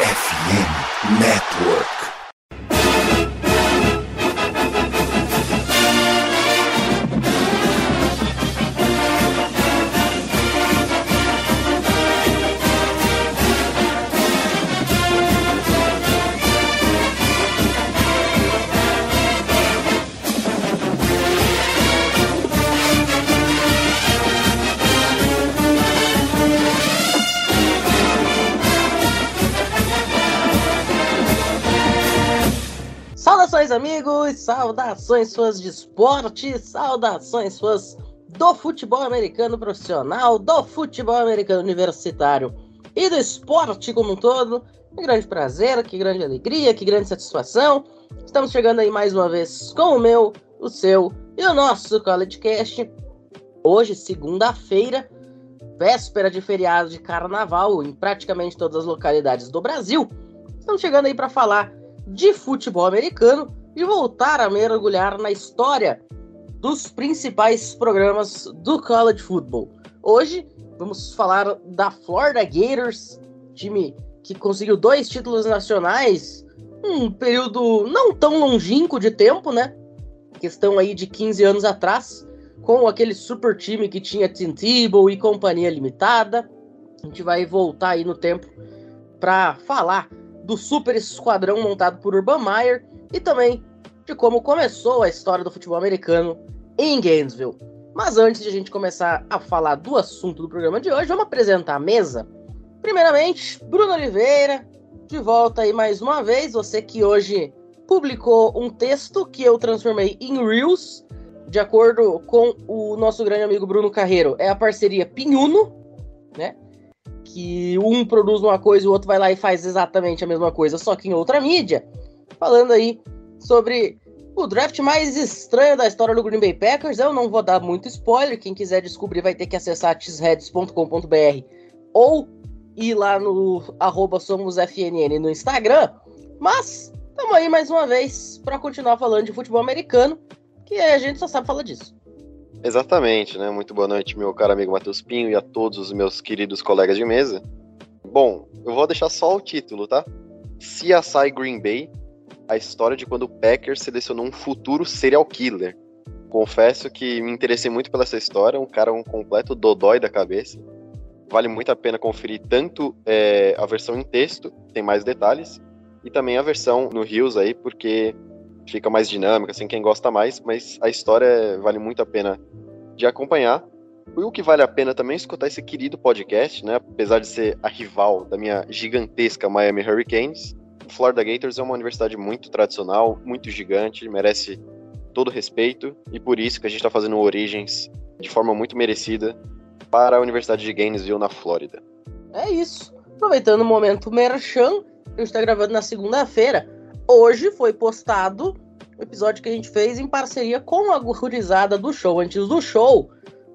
FM Network. Saudações, fãs de esporte! Saudações, fãs do futebol americano profissional, do futebol americano universitário e do esporte como um todo. Que grande prazer, que grande alegria, que grande satisfação. Estamos chegando aí mais uma vez com o meu, o seu e o nosso College Cast. Hoje, segunda-feira, véspera de feriado de carnaval em praticamente todas as localidades do Brasil. Estamos chegando aí para falar de futebol americano e voltar a mergulhar na história dos principais programas do college football. Hoje vamos falar da Florida Gators, time que conseguiu dois títulos nacionais, um período não tão longínquo de tempo, né? Questão aí de 15 anos atrás, com aquele super time que tinha Tim Tebow e companhia limitada. A gente vai voltar aí no tempo para falar do super esquadrão montado por Urban Meyer e também de como começou a história do futebol americano em Gainesville. Mas antes de a gente começar a falar do assunto do programa de hoje, vamos apresentar a mesa. Primeiramente, Bruno Oliveira, de volta aí mais uma vez. Você que hoje publicou um texto que eu transformei em Reels, de acordo com o nosso grande amigo Bruno Carreiro. É a parceria Pinhuno, né? que um produz uma coisa e o outro vai lá e faz exatamente a mesma coisa, só que em outra mídia, falando aí sobre o draft mais estranho da história do Green Bay Packers. Eu não vou dar muito spoiler, quem quiser descobrir vai ter que acessar cheeseheads.com.br ou ir lá no somosfnn no Instagram. Mas estamos aí mais uma vez para continuar falando de futebol americano, que a gente só sabe falar disso. Exatamente, né? Muito boa noite, meu caro amigo Matheus Pinho e a todos os meus queridos colegas de mesa. Bom, eu vou deixar só o título, tá? CSI Green Bay, a história de quando o Packers selecionou um futuro serial killer. Confesso que me interessei muito pela essa história, um cara um completo dodói da cabeça. Vale muito a pena conferir tanto é, a versão em texto, tem mais detalhes, e também a versão no Rios aí, porque fica mais dinâmica, assim, quem gosta mais, mas a história vale muito a pena de acompanhar. E o que vale a pena também é escutar esse querido podcast, né? Apesar de ser a rival da minha gigantesca Miami Hurricanes, Florida Gators é uma universidade muito tradicional, muito gigante, merece todo respeito, e por isso que a gente está fazendo Origens de forma muito merecida para a Universidade de Gainesville, na Flórida. É isso. Aproveitando o momento Merchan, a gente está gravando na segunda-feira hoje foi postado o episódio que a gente fez em parceria com a gurizada do show, antes do show,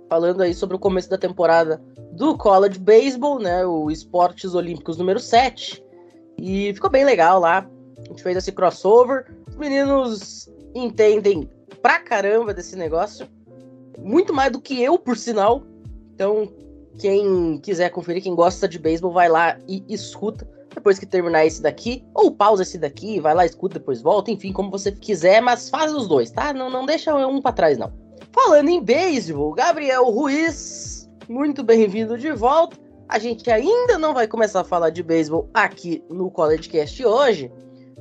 falando aí sobre o começo da temporada do College Baseball, né, o Esportes Olímpicos número 7. E ficou bem legal lá. A gente fez esse crossover. Os meninos entendem pra caramba desse negócio. Muito mais do que eu, por sinal. Então, quem quiser conferir, quem gosta de beisebol, vai lá e escuta depois que terminar esse daqui, ou pausa esse daqui, vai lá, escuta, depois volta, enfim, como você quiser, mas faz os dois, tá? Não, não deixa um para trás, não. Falando em beisebol, Gabriel Ruiz, muito bem-vindo de volta. A gente ainda não vai começar a falar de beisebol aqui no College Cast hoje,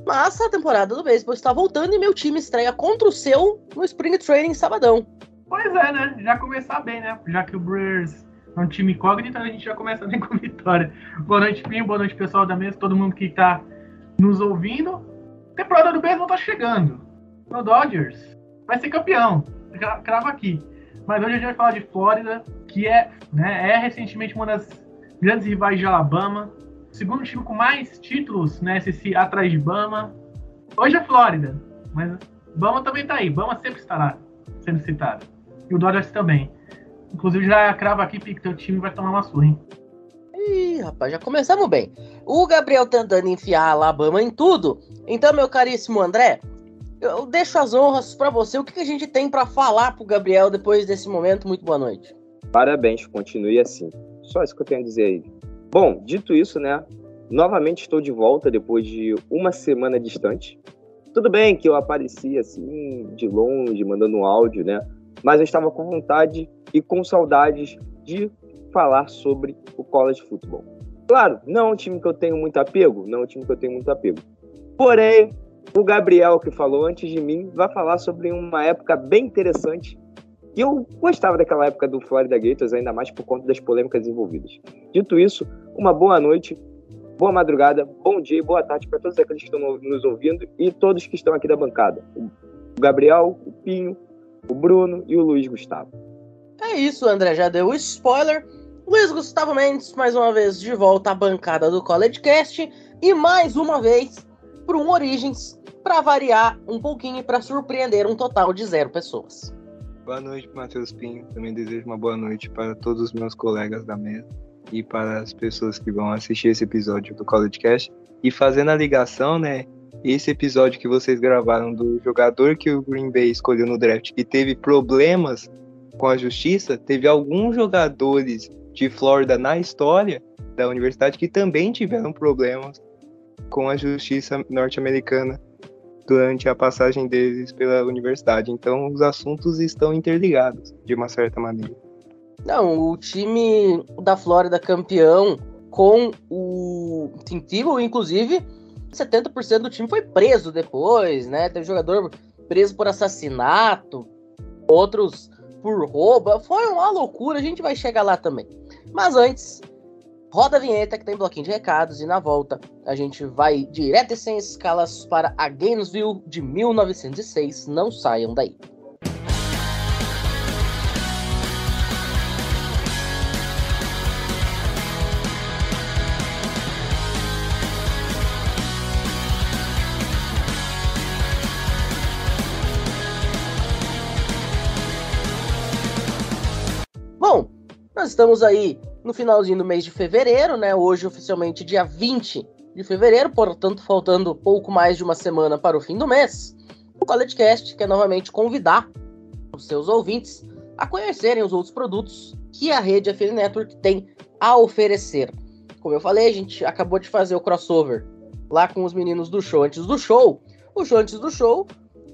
mas a temporada do beisebol está voltando e meu time estreia contra o seu no Spring Training sabadão. Pois é, né? Já começar bem, né? Já que o Brewers é um time incógnito, a gente já começa bem com vitória. Boa noite, Pinho, boa noite, pessoal da mesa, todo mundo que está nos ouvindo. A temporada do beisebol tá chegando. O Dodgers vai ser campeão, cravo aqui. Mas hoje a gente vai falar de Flórida, que é, né, é recentemente uma das grandes rivais de Alabama. Segundo time com mais títulos na né, SEC atrás de Bama. Hoje é Flórida, mas Bama também tá aí. Bama sempre estará sendo citado. E o Dodgers também. Inclusive, já crava aqui que teu time vai tomar uma surra, hein? Ih, rapaz, já começamos bem. O Gabriel tentando enfiar a Alabama em tudo. Então, meu caríssimo André, eu deixo as honras para você. O que, que a gente tem para falar pro Gabriel depois desse momento? Muito boa noite. Parabéns, continue assim. Só isso que eu tenho a dizer aí. Bom, dito isso, né? Novamente estou de volta depois de uma semana distante. Tudo bem que eu apareci assim, de longe, mandando um áudio, né? Mas eu estava com vontade e com saudades de falar sobre o college football. Claro, não é um time que eu tenho muito apego, não é um time que eu tenho muito apego. Porém, o Gabriel, que falou antes de mim, vai falar sobre uma época bem interessante. E eu gostava daquela época do Florida Gators, ainda mais por conta das polêmicas envolvidas. Dito isso, uma boa noite, boa madrugada, bom dia e boa tarde para todos aqueles que estão nos ouvindo e todos que estão aqui da bancada. O Gabriel, o Pinho, o Bruno e o Luiz Gustavo. É isso, André, já deu o spoiler. Luiz Gustavo Mendes, mais uma vez de volta à bancada do College Cast e mais uma vez para um Origins para variar um pouquinho e para surpreender um total de zero pessoas. Boa noite, Matheus Pinho. Também desejo uma boa noite para todos os meus colegas da mesa e para as pessoas que vão assistir esse episódio do College. E fazendo a ligação, né? Esse episódio que vocês gravaram do jogador que o Green Bay escolheu no draft e teve problemas com a justiça, teve alguns jogadores de Flórida na história da universidade que também tiveram problemas com a justiça norte-americana durante a passagem deles pela universidade. Então, os assuntos estão interligados, de uma certa maneira. Não, o time da Flórida campeão com o Tim Tebow, inclusive, 70% do time foi preso depois, né? Teve jogador preso por assassinato, outros por roubo. Foi uma loucura, a gente vai chegar lá também. Mas antes, roda a vinheta que tem bloquinho de recados e na volta a gente vai direto e sem escalas para a Gainesville de 1906. Não saiam daí. Nós estamos aí no finalzinho do mês de fevereiro, né? Hoje, oficialmente, dia 20 de fevereiro, portanto, faltando pouco mais de uma semana para o fim do mês. O CollegeCast quer novamente convidar os seus ouvintes a conhecerem os outros produtos que a rede Affiliate Network tem a oferecer. Como eu falei, a gente acabou de fazer o crossover lá com os meninos do show antes do show. O show antes do show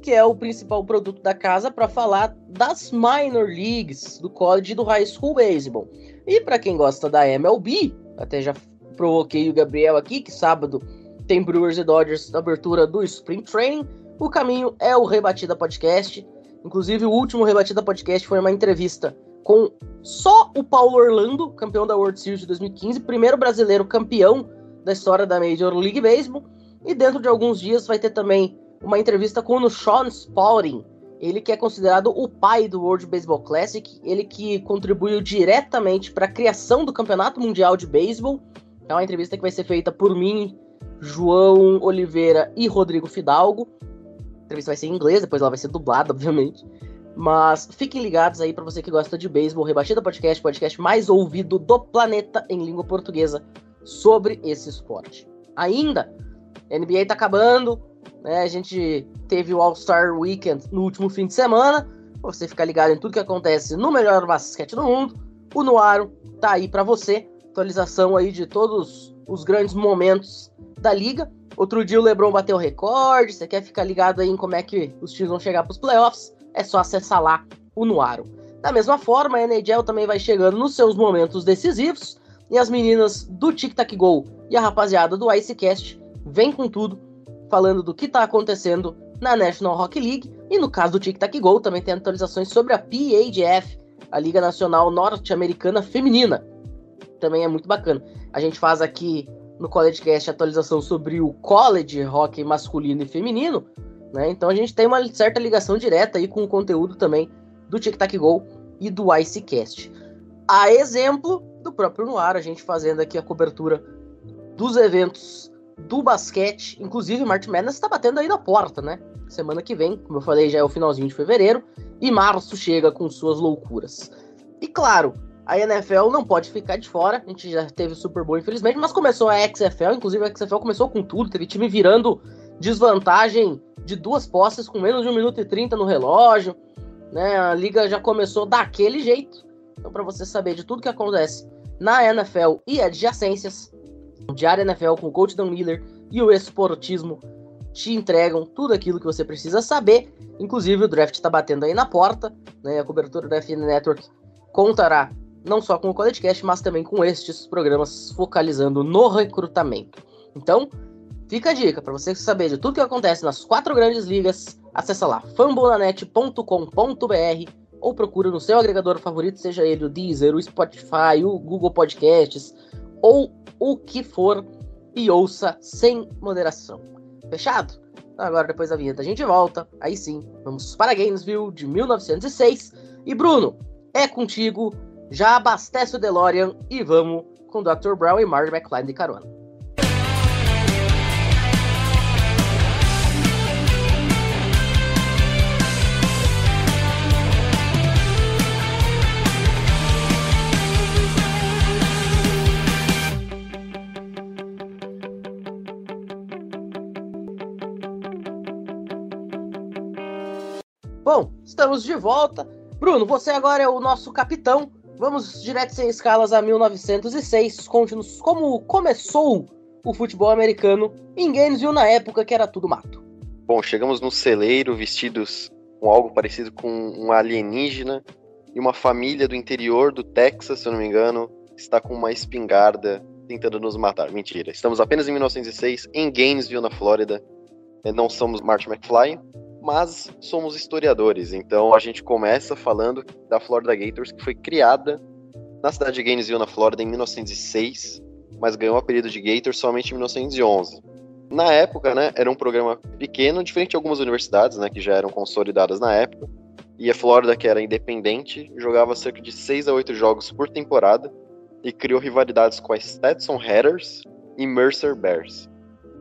que é o principal produto da casa para falar das minor leagues do college e do high school baseball. E para quem gosta da MLB, até já provoquei o Gabriel aqui que sábado tem Brewers e Dodgers na abertura do Spring Training. O caminho é o Rebatida Podcast. Inclusive, o último Rebatida Podcast foi uma entrevista com só o Paulo Orlando, campeão da World Series de 2015, primeiro brasileiro campeão da história da Major League Baseball. E dentro de alguns dias vai ter também uma entrevista com o Sean Spalding, ele que é considerado o pai do World Baseball Classic, ele que contribuiu diretamente para a criação do Campeonato Mundial de Beisebol. É uma entrevista que vai ser feita por mim, João Oliveira e Rodrigo Fidalgo. A entrevista vai ser em inglês, depois ela vai ser dublada, obviamente. Mas fiquem ligados aí para você que gosta de beisebol, Rebatida Podcast, podcast mais ouvido do planeta em língua portuguesa sobre esse esporte. Ainda, a NBA tá acabando, né? A gente teve o All-Star Weekend no último fim de semana. Você ficar ligado em tudo que acontece no melhor basquete do mundo. O Nuaro tá aí para você. Atualização aí de todos os grandes momentos da liga. Outro dia o LeBron bateu o recorde. Você quer ficar ligado aí em como é que os times vão chegar para os playoffs? É só acessar lá o Nuaro. Da mesma forma, a NHL também vai chegando nos seus momentos decisivos. E as meninas do Tic Tac Go e a rapaziada do Icecast vem com tudo falando do que está acontecendo na National Hockey League. E no caso do Tic Tac Go, também tem atualizações sobre a PAGF, a Liga Nacional Norte-Americana Feminina. Também é muito bacana. A gente faz aqui no College Cast atualização sobre o college hockey masculino e feminino, né? Então a gente tem uma certa ligação direta aí com o conteúdo também do Tic Tac Go e do Icecast. A exemplo do próprio Noir, a gente fazendo aqui a cobertura dos eventos do basquete. Inclusive, o March Madness está batendo aí na porta, né? Semana que vem, como eu falei, já é o finalzinho de fevereiro. E março chega com suas loucuras. E claro, a NFL não pode ficar de fora. A gente já teve o Super Bowl, infelizmente, mas começou a XFL. Inclusive, a XFL começou com tudo. Teve time virando desvantagem de duas posses com menos de 1 minuto e 30 no relógio. Né? A liga já começou daquele jeito. Então, para você saber de tudo que acontece na NFL e adjacências, Diário NFL com o Coach Dan Miller e o Esportismo te entregam tudo aquilo que você precisa saber. Inclusive, o draft está batendo aí na porta. Né? A cobertura da FN Network contará não só com o CollegeCast, mas também com estes programas focalizando no recrutamento. Então, fica a dica para você saber de tudo que acontece nas quatro grandes ligas. Acesse lá fambonanet.com.br ou procura no seu agregador favorito, seja ele o Deezer, o Spotify, o Google Podcasts ou o que for e ouça sem moderação. Fechado? Então agora, depois da vinheta, a gente volta. Aí sim, vamos para Gainesville de 1906. E Bruno, é contigo. Já abastece o DeLorean e vamos com Dr. Brown e Marty McFly de carona. Bom, estamos de volta. Bruno, você agora é o nosso capitão. Vamos direto sem escalas a 1906. Conte-nos como começou o futebol americano em Gainesville na época que era tudo mato. Bom, chegamos no celeiro vestidos com algo parecido com um alienígena e uma família do interior do Texas, se eu não me engano, está com uma espingarda tentando nos matar. Mentira. Estamos apenas em 1906 em Gainesville, na Flórida. Não somos Marty McFly, mas somos historiadores, então a gente começa falando da Florida Gators, que foi criada na cidade de Gainesville, na Flórida, em 1906, mas ganhou o apelido de Gators somente em 1911. Na época, né, era um programa pequeno, diferente de algumas universidades, né, que já eram consolidadas na época, e a Flórida, que era independente, jogava cerca de 6 a 8 jogos por temporada e criou rivalidades com a Stetson Hatters e Mercer Bears.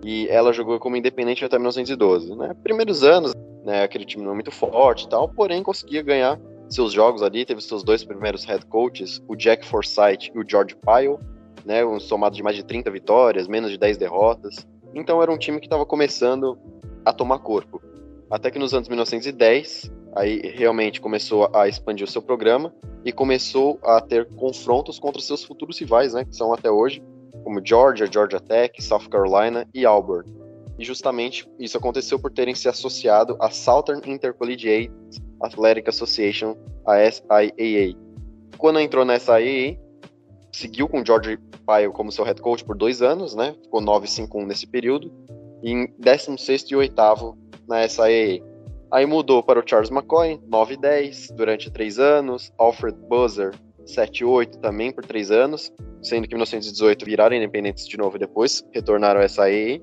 E ela jogou como independente até 1912. Né? Primeiros anos, né, aquele time não é muito forte e tal, porém conseguia ganhar seus jogos ali, teve seus dois primeiros head coaches, o Jack Forsyth e o George Pyle, né, um somado de mais de 30 vitórias, menos de 10 derrotas. Então era um time que estava começando a tomar corpo. Até que nos anos 1910, aí realmente começou a expandir o seu programa e começou a ter confrontos contra seus futuros rivais, né, que são até hoje, como Georgia, Georgia Tech, South Carolina e Auburn e justamente isso aconteceu por terem se associado à Southern Intercollegiate Athletic Association, a SIAA. Quando entrou nessa SIAA, seguiu com George Pyle como seu head coach por dois anos, né? Ficou 9-5-1 nesse período, e em 16 e 8 na SIAA. Aí mudou para o Charles McCoy, 9-10, durante três anos, Alfred Buzzer, 7-8 também por três anos, sendo que em 1918 viraram independentes de novo e depois retornaram à SIAA.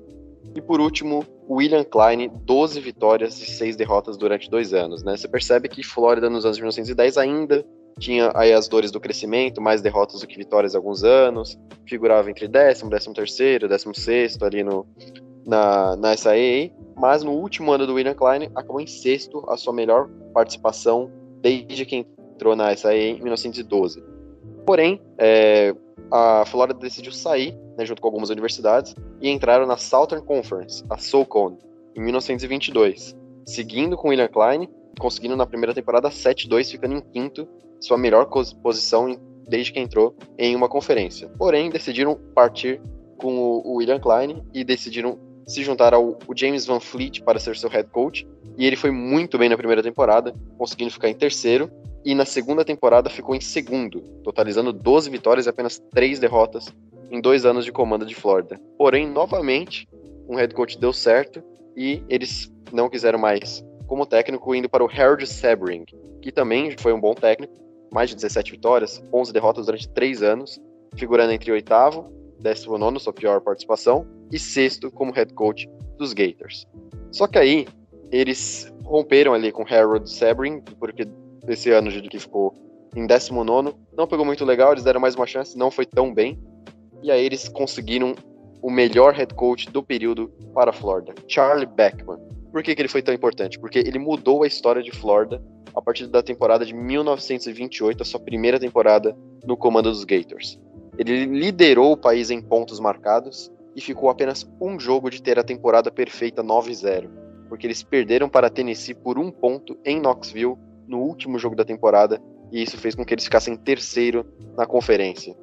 E por último, William Klein, 12 vitórias e 6 derrotas durante dois anos. Né? Você percebe que Flórida nos anos de 1910 ainda tinha aí as dores do crescimento, mais derrotas do que vitórias há alguns anos, figurava entre décimo, décimo terceiro, décimo sexto ali no, na, na SAA, mas no último ano do William Klein acabou em sexto, a sua melhor participação desde que entrou na SAA em 1912. Porém, é, a Flórida decidiu sair, né, junto com algumas universidades, e entraram na Southern Conference, a SoCon, em 1922, seguindo com William Klein, conseguindo na primeira temporada 7-2, ficando em quinto, sua melhor posição desde que entrou em uma conferência. Porém, decidiram partir com o William Klein e decidiram se juntar ao James Van Fleet para ser seu head coach, e ele foi muito bem na primeira temporada, conseguindo ficar em terceiro, e na segunda temporada ficou em segundo, totalizando 12 vitórias e apenas 3 derrotas em dois anos de comando de Flórida. Porém, novamente, um head coach deu certo e eles não quiseram mais como técnico, indo para o Harold Sebring, que também foi um bom técnico, mais de 17 vitórias, 11 derrotas durante 3 anos, figurando entre oitavo, décimo nono, sua pior participação, e sexto como head coach dos Gators. Só que aí, eles romperam ali com Harold Sebring, porque desse ano de que ficou em 19, não pegou muito legal, eles deram mais uma chance, não foi tão bem. E aí eles conseguiram o melhor head coach do período para a Florida, Charlie Beckman. Por que, que ele foi tão importante? Porque ele mudou a história de Florida a partir da temporada de 1928, a sua primeira temporada no comando dos Gators. Ele liderou o país em pontos marcados e ficou apenas um jogo de ter a temporada perfeita 9-0, porque eles perderam para Tennessee por um ponto em Knoxville no último jogo da temporada, e isso fez com que eles ficassem terceiro na conferência.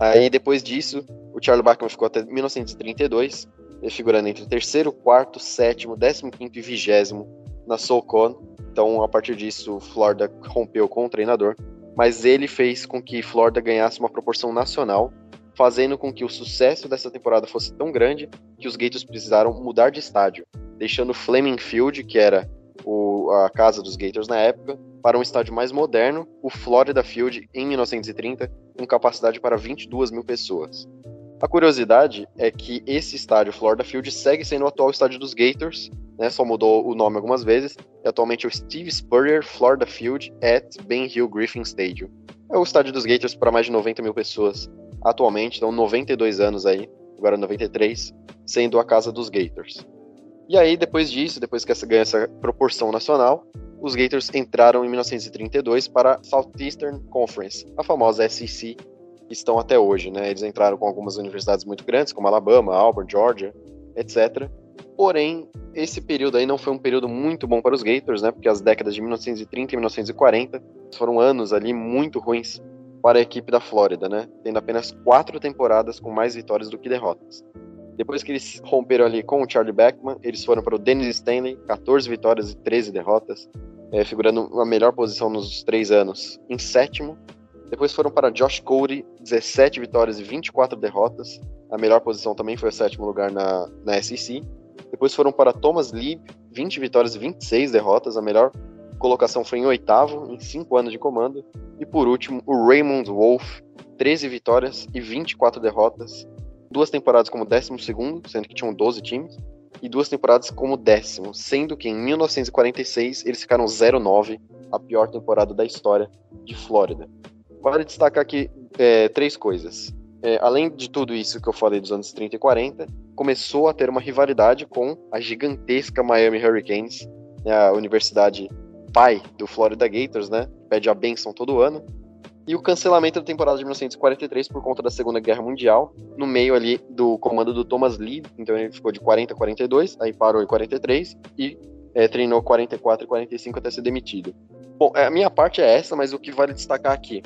Aí depois disso, o Charlie Bachman ficou até 1932, figurando entre terceiro, quarto, sétimo, décimo quinto e vigésimo na SoCon. Então, a partir disso, Florida rompeu com o treinador, mas ele fez com que Florida ganhasse uma proporção nacional, fazendo com que o sucesso dessa temporada fosse tão grande que os Gators precisaram mudar de estádio, deixando Fleming Field, que era o, a casa dos Gators na época, para um estádio mais moderno, o Florida Field, em 1930, com capacidade para 22 mil pessoas. A curiosidade é que esse estádio, Florida Field, segue sendo o atual estádio dos Gators, né, só mudou o nome algumas vezes, e atualmente é o Steve Spurrier Florida Field at Ben Hill Griffin Stadium. É o estádio dos Gators para mais de 90 mil pessoas atualmente, então 92 anos aí, agora 93, sendo a casa dos Gators. E aí, depois disso, depois que essa ganha essa proporção nacional, os Gators entraram em 1932 para a Southeastern Conference, a famosa SEC, que estão até hoje, né? Eles entraram com algumas universidades muito grandes, como Alabama, Auburn, Georgia, etc. Porém, esse período aí não foi um período muito bom para os Gators, né? Porque as décadas de 1930 e 1940 foram anos ali muito ruins para a equipe da Flórida, né? Tendo apenas quatro temporadas com mais vitórias do que derrotas. Depois que eles romperam ali com o Charlie Beckman, eles foram para o Dennis Stanley, 14 vitórias e 13 derrotas é, figurando uma melhor posição nos três anos, em sétimo. Depois foram para Josh Cody, 17 vitórias e 24 derrotas. A melhor posição também foi o sétimo lugar na, na SEC. Depois foram para Thomas Lieb, 20 vitórias e 26 derrotas. A melhor colocação foi em oitavo, em cinco anos de comando. E por último, o Raymond Wolf, 13 vitórias e 24 derrotas. Duas temporadas como décimo segundo, sendo que tinham 12 times e duas temporadas como décimo, sendo que em 1946 eles ficaram 0-9, a pior temporada da história de Flórida. Vale destacar aqui é, três coisas. É, além de tudo isso que eu falei dos anos 30 e 40, começou a ter uma rivalidade com a gigantesca Miami Hurricanes, né, a universidade pai do Florida Gators, né? Pede a benção todo ano e o cancelamento da temporada de 1943 por conta da Segunda Guerra Mundial, no meio ali do comando do Thomas Lee, então ele ficou de 40 a 42, aí parou em 43 e é, treinou 44 e 45 até ser demitido. Bom, a minha parte é essa, mas o que vale destacar aqui,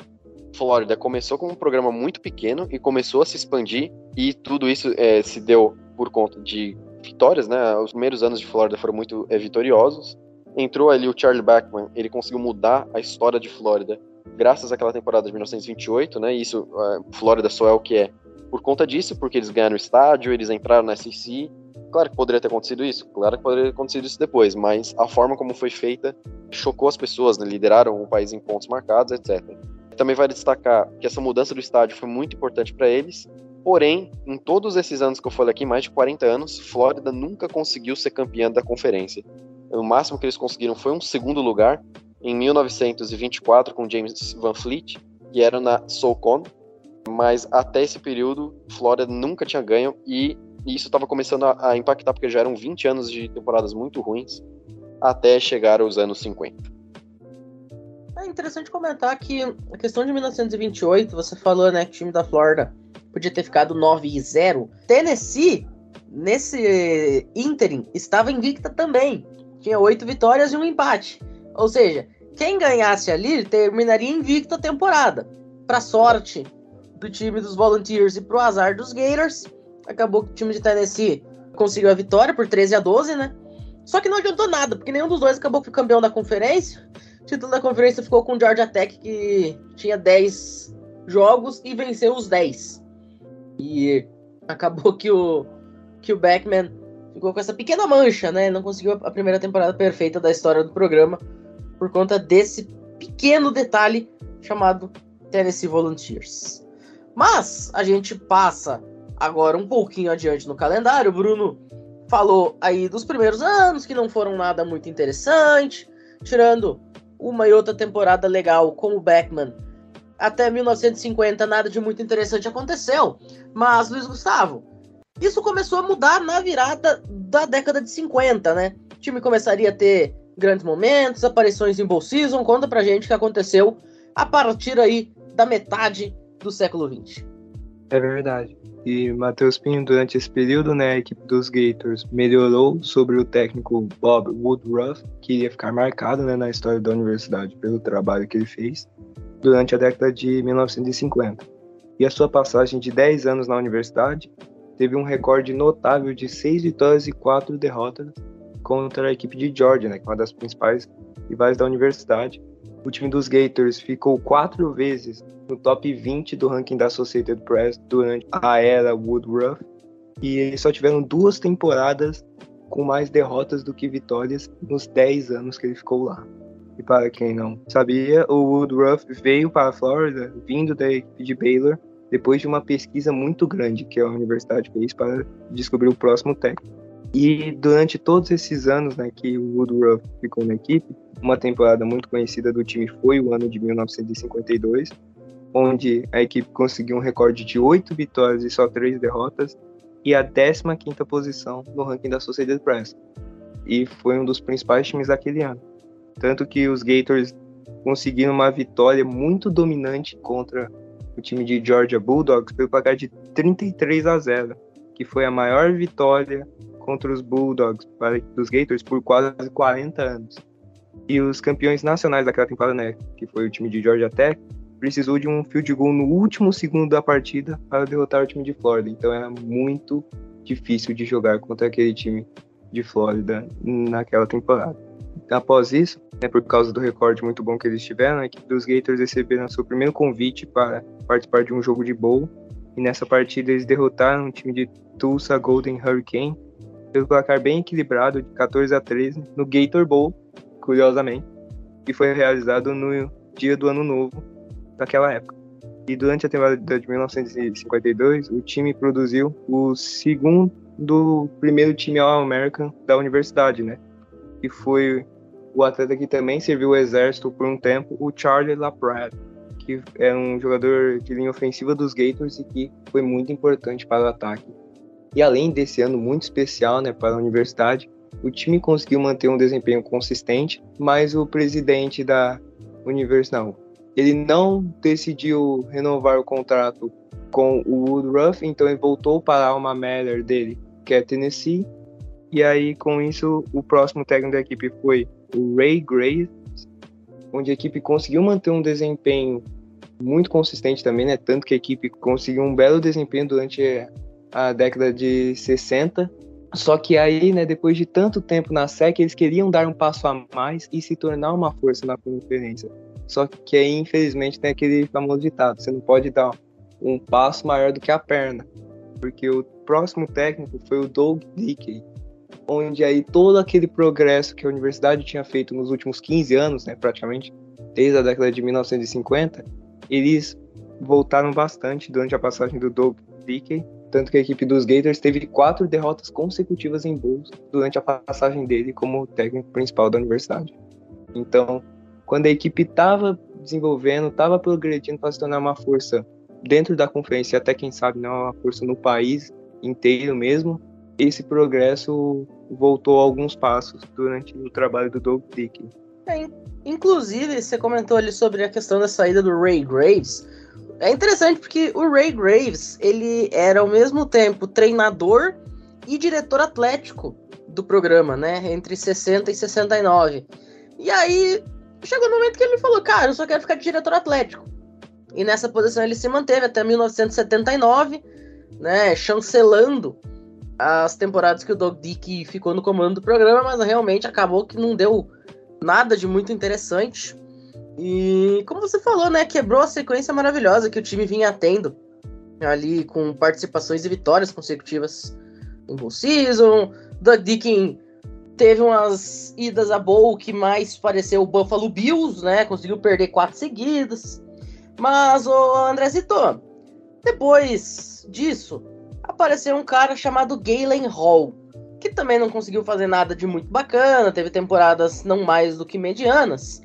Flórida começou com um programa muito pequeno e começou a se expandir e tudo isso é, se deu por conta de vitórias, né? Os primeiros anos de Flórida foram muito é, vitoriosos. Entrou ali o Charlie Backman, ele conseguiu mudar a história de Flórida graças àquela temporada de 1928, né? Isso, a Flórida só é o que é por conta disso, porque eles ganharam o estádio, eles entraram na SEC. Claro que poderia ter acontecido isso, claro que poderia ter acontecido isso depois, mas a forma como foi feita chocou as pessoas, né? lideraram o país em pontos marcados, etc. Também vale destacar que essa mudança do estádio foi muito importante para eles, porém, em todos esses anos que eu falei aqui, mais de 40 anos, Flórida nunca conseguiu ser campeã da conferência. O máximo que eles conseguiram foi um segundo lugar, em 1924 com James Van Fleet, que era na SoCon, mas até esse período Flórida nunca tinha ganho e isso estava começando a, a, impactar porque já eram 20 anos de temporadas muito ruins até chegar aos anos 50. É interessante comentar que a questão de 1928, você falou, né, que o time da Flórida podia ter ficado 9 e 0. Tennessee, nesse ínterim, estava invicta também. Tinha oito vitórias e um empate. Ou seja, quem ganhasse ali terminaria invicto a temporada. Para sorte do time dos Volunteers e pro azar dos Gators, acabou que o time de Tennessee conseguiu a vitória por 13 a 12, né? Só que não adiantou nada, porque nenhum dos dois acabou campeão da conferência. O título da conferência ficou com o Georgia Tech, que tinha 10 jogos e venceu os 10. E acabou que o, que o Beckman ficou com essa pequena mancha, né? Não conseguiu a primeira temporada perfeita da história do programa por conta desse pequeno detalhe chamado Tennessee Volunteers. Mas a gente passa agora um pouquinho adiante no calendário. O Bruno falou aí dos primeiros anos que não foram nada muito interessante, tirando uma e outra temporada legal com o Beckman. Até 1950 nada de muito interessante aconteceu, mas Luiz Gustavo, isso começou a mudar na virada da década de 50, né? O time começaria a ter grandes momentos, aparições em Bowl Season. Conta pra gente o que aconteceu a partir aí da metade do século XX. É verdade. E Matheus Pinho, durante esse período, né, a equipe dos Gators melhorou sobre o técnico Bob Woodruff, que iria ficar marcado né, na história da universidade pelo trabalho que ele fez durante a década de 1950. e a sua passagem de 10 anos na universidade, teve um recorde notável de 6 vitórias e 4 derrotas contra a equipe de Georgia, né, que é uma das principais rivais da universidade. O time dos Gators ficou quatro vezes no top 20 do ranking da Associated Press durante a era Woodruff, e eles só tiveram duas temporadas com mais derrotas do que vitórias nos 10 anos que ele ficou lá. E para quem não sabia, o Woodruff veio para a Flórida, vindo da equipe de Baylor, depois de uma pesquisa muito grande que a universidade fez para descobrir o próximo técnico. E durante todos esses anos né, que o Woodruff ficou na equipe, uma temporada muito conhecida do time foi o ano de 1952, onde a equipe conseguiu um recorde de oito vitórias e só três derrotas, e a 15ª posição no ranking da Associated Press. E foi um dos principais times daquele ano. Tanto que os Gators conseguiram uma vitória muito dominante contra o time de Georgia Bulldogs pelo placar de 33 a 0, que foi a maior vitória contra os Bulldogs dos Gators por quase 40 anos. E os campeões nacionais daquela temporada, né, que foi o time de Georgia Tech, precisou de um field goal no último segundo da partida para derrotar o time de Flórida. Então era muito difícil de jogar contra aquele time de Flórida naquela temporada. Após isso, né, por causa do recorde muito bom que eles tiveram, a equipe dos Gators receberam seu primeiro convite para participar de um jogo de bowl. E nessa partida eles derrotaram o time de Tulsa Golden Hurricane pelo placar bem equilibrado de 14 a 13 no Gator Bowl, curiosamente, que foi realizado no dia do ano novo daquela época. E durante a temporada de 1952, o time produziu o segundo primeiro time All-American da universidade, né? Que foi o atleta que também serviu o exército por um tempo, o Charlie LaPrade, que é um jogador de linha ofensiva dos Gators e que foi muito importante para o ataque. E além desse ano muito especial né, para a universidade, o time conseguiu manter um desempenho consistente, mas o presidente da universidade, ele não decidiu renovar o contrato com o Woodruff, então ele voltou para a alma mater dele, que é Tennessee. E aí, com isso, o próximo técnico da equipe foi o Ray Graves, onde a equipe conseguiu manter um desempenho muito consistente também, né? Tanto que a equipe conseguiu um belo desempenho durante a década de 60. Só que aí, né, depois de tanto tempo na SEC, eles queriam dar um passo a mais e se tornar uma força na conferência. Só que aí, infelizmente, tem aquele famoso ditado: você não pode dar um passo maior do que a perna. Porque o próximo técnico foi o Doug Dickey, onde aí todo aquele progresso que a universidade tinha feito nos últimos 15 anos, né, praticamente, desde a década de 1950, eles voltaram bastante durante a passagem do Doug Dickey, tanto que a equipe dos Gators teve quatro derrotas consecutivas em bowls durante a passagem dele como técnico principal da universidade. Então, quando a equipe estava desenvolvendo, estava progredindo para se tornar uma força dentro da conferência, até quem sabe não uma força no país inteiro mesmo, esse progresso voltou alguns passos durante o trabalho do Doug Dickey. É, inclusive, você comentou ali sobre a questão da saída do Ray Graves. É interessante porque o Ray Graves, ele era ao mesmo tempo treinador e diretor atlético do programa, né? Entre 60 e 69. E aí, chegou no momento que ele falou, cara, eu só quero ficar de diretor atlético. E nessa posição ele se manteve até 1979, né? Chancelando as temporadas que o Doug Dick ficou no comando do programa, mas realmente acabou que não deu nada de muito interessante. E como você falou, né, quebrou a sequência maravilhosa que o time vinha tendo ali com participações e vitórias consecutivas em Bowl Season. Doug Dickin teve umas idas a bowl que mais pareceu o Buffalo Bills, né? Conseguiu perder quatro seguidas. Mas o Andrezito, depois disso, apareceu um cara chamado Galen Hall, que também não conseguiu fazer nada de muito bacana, teve temporadas não mais do que medianas,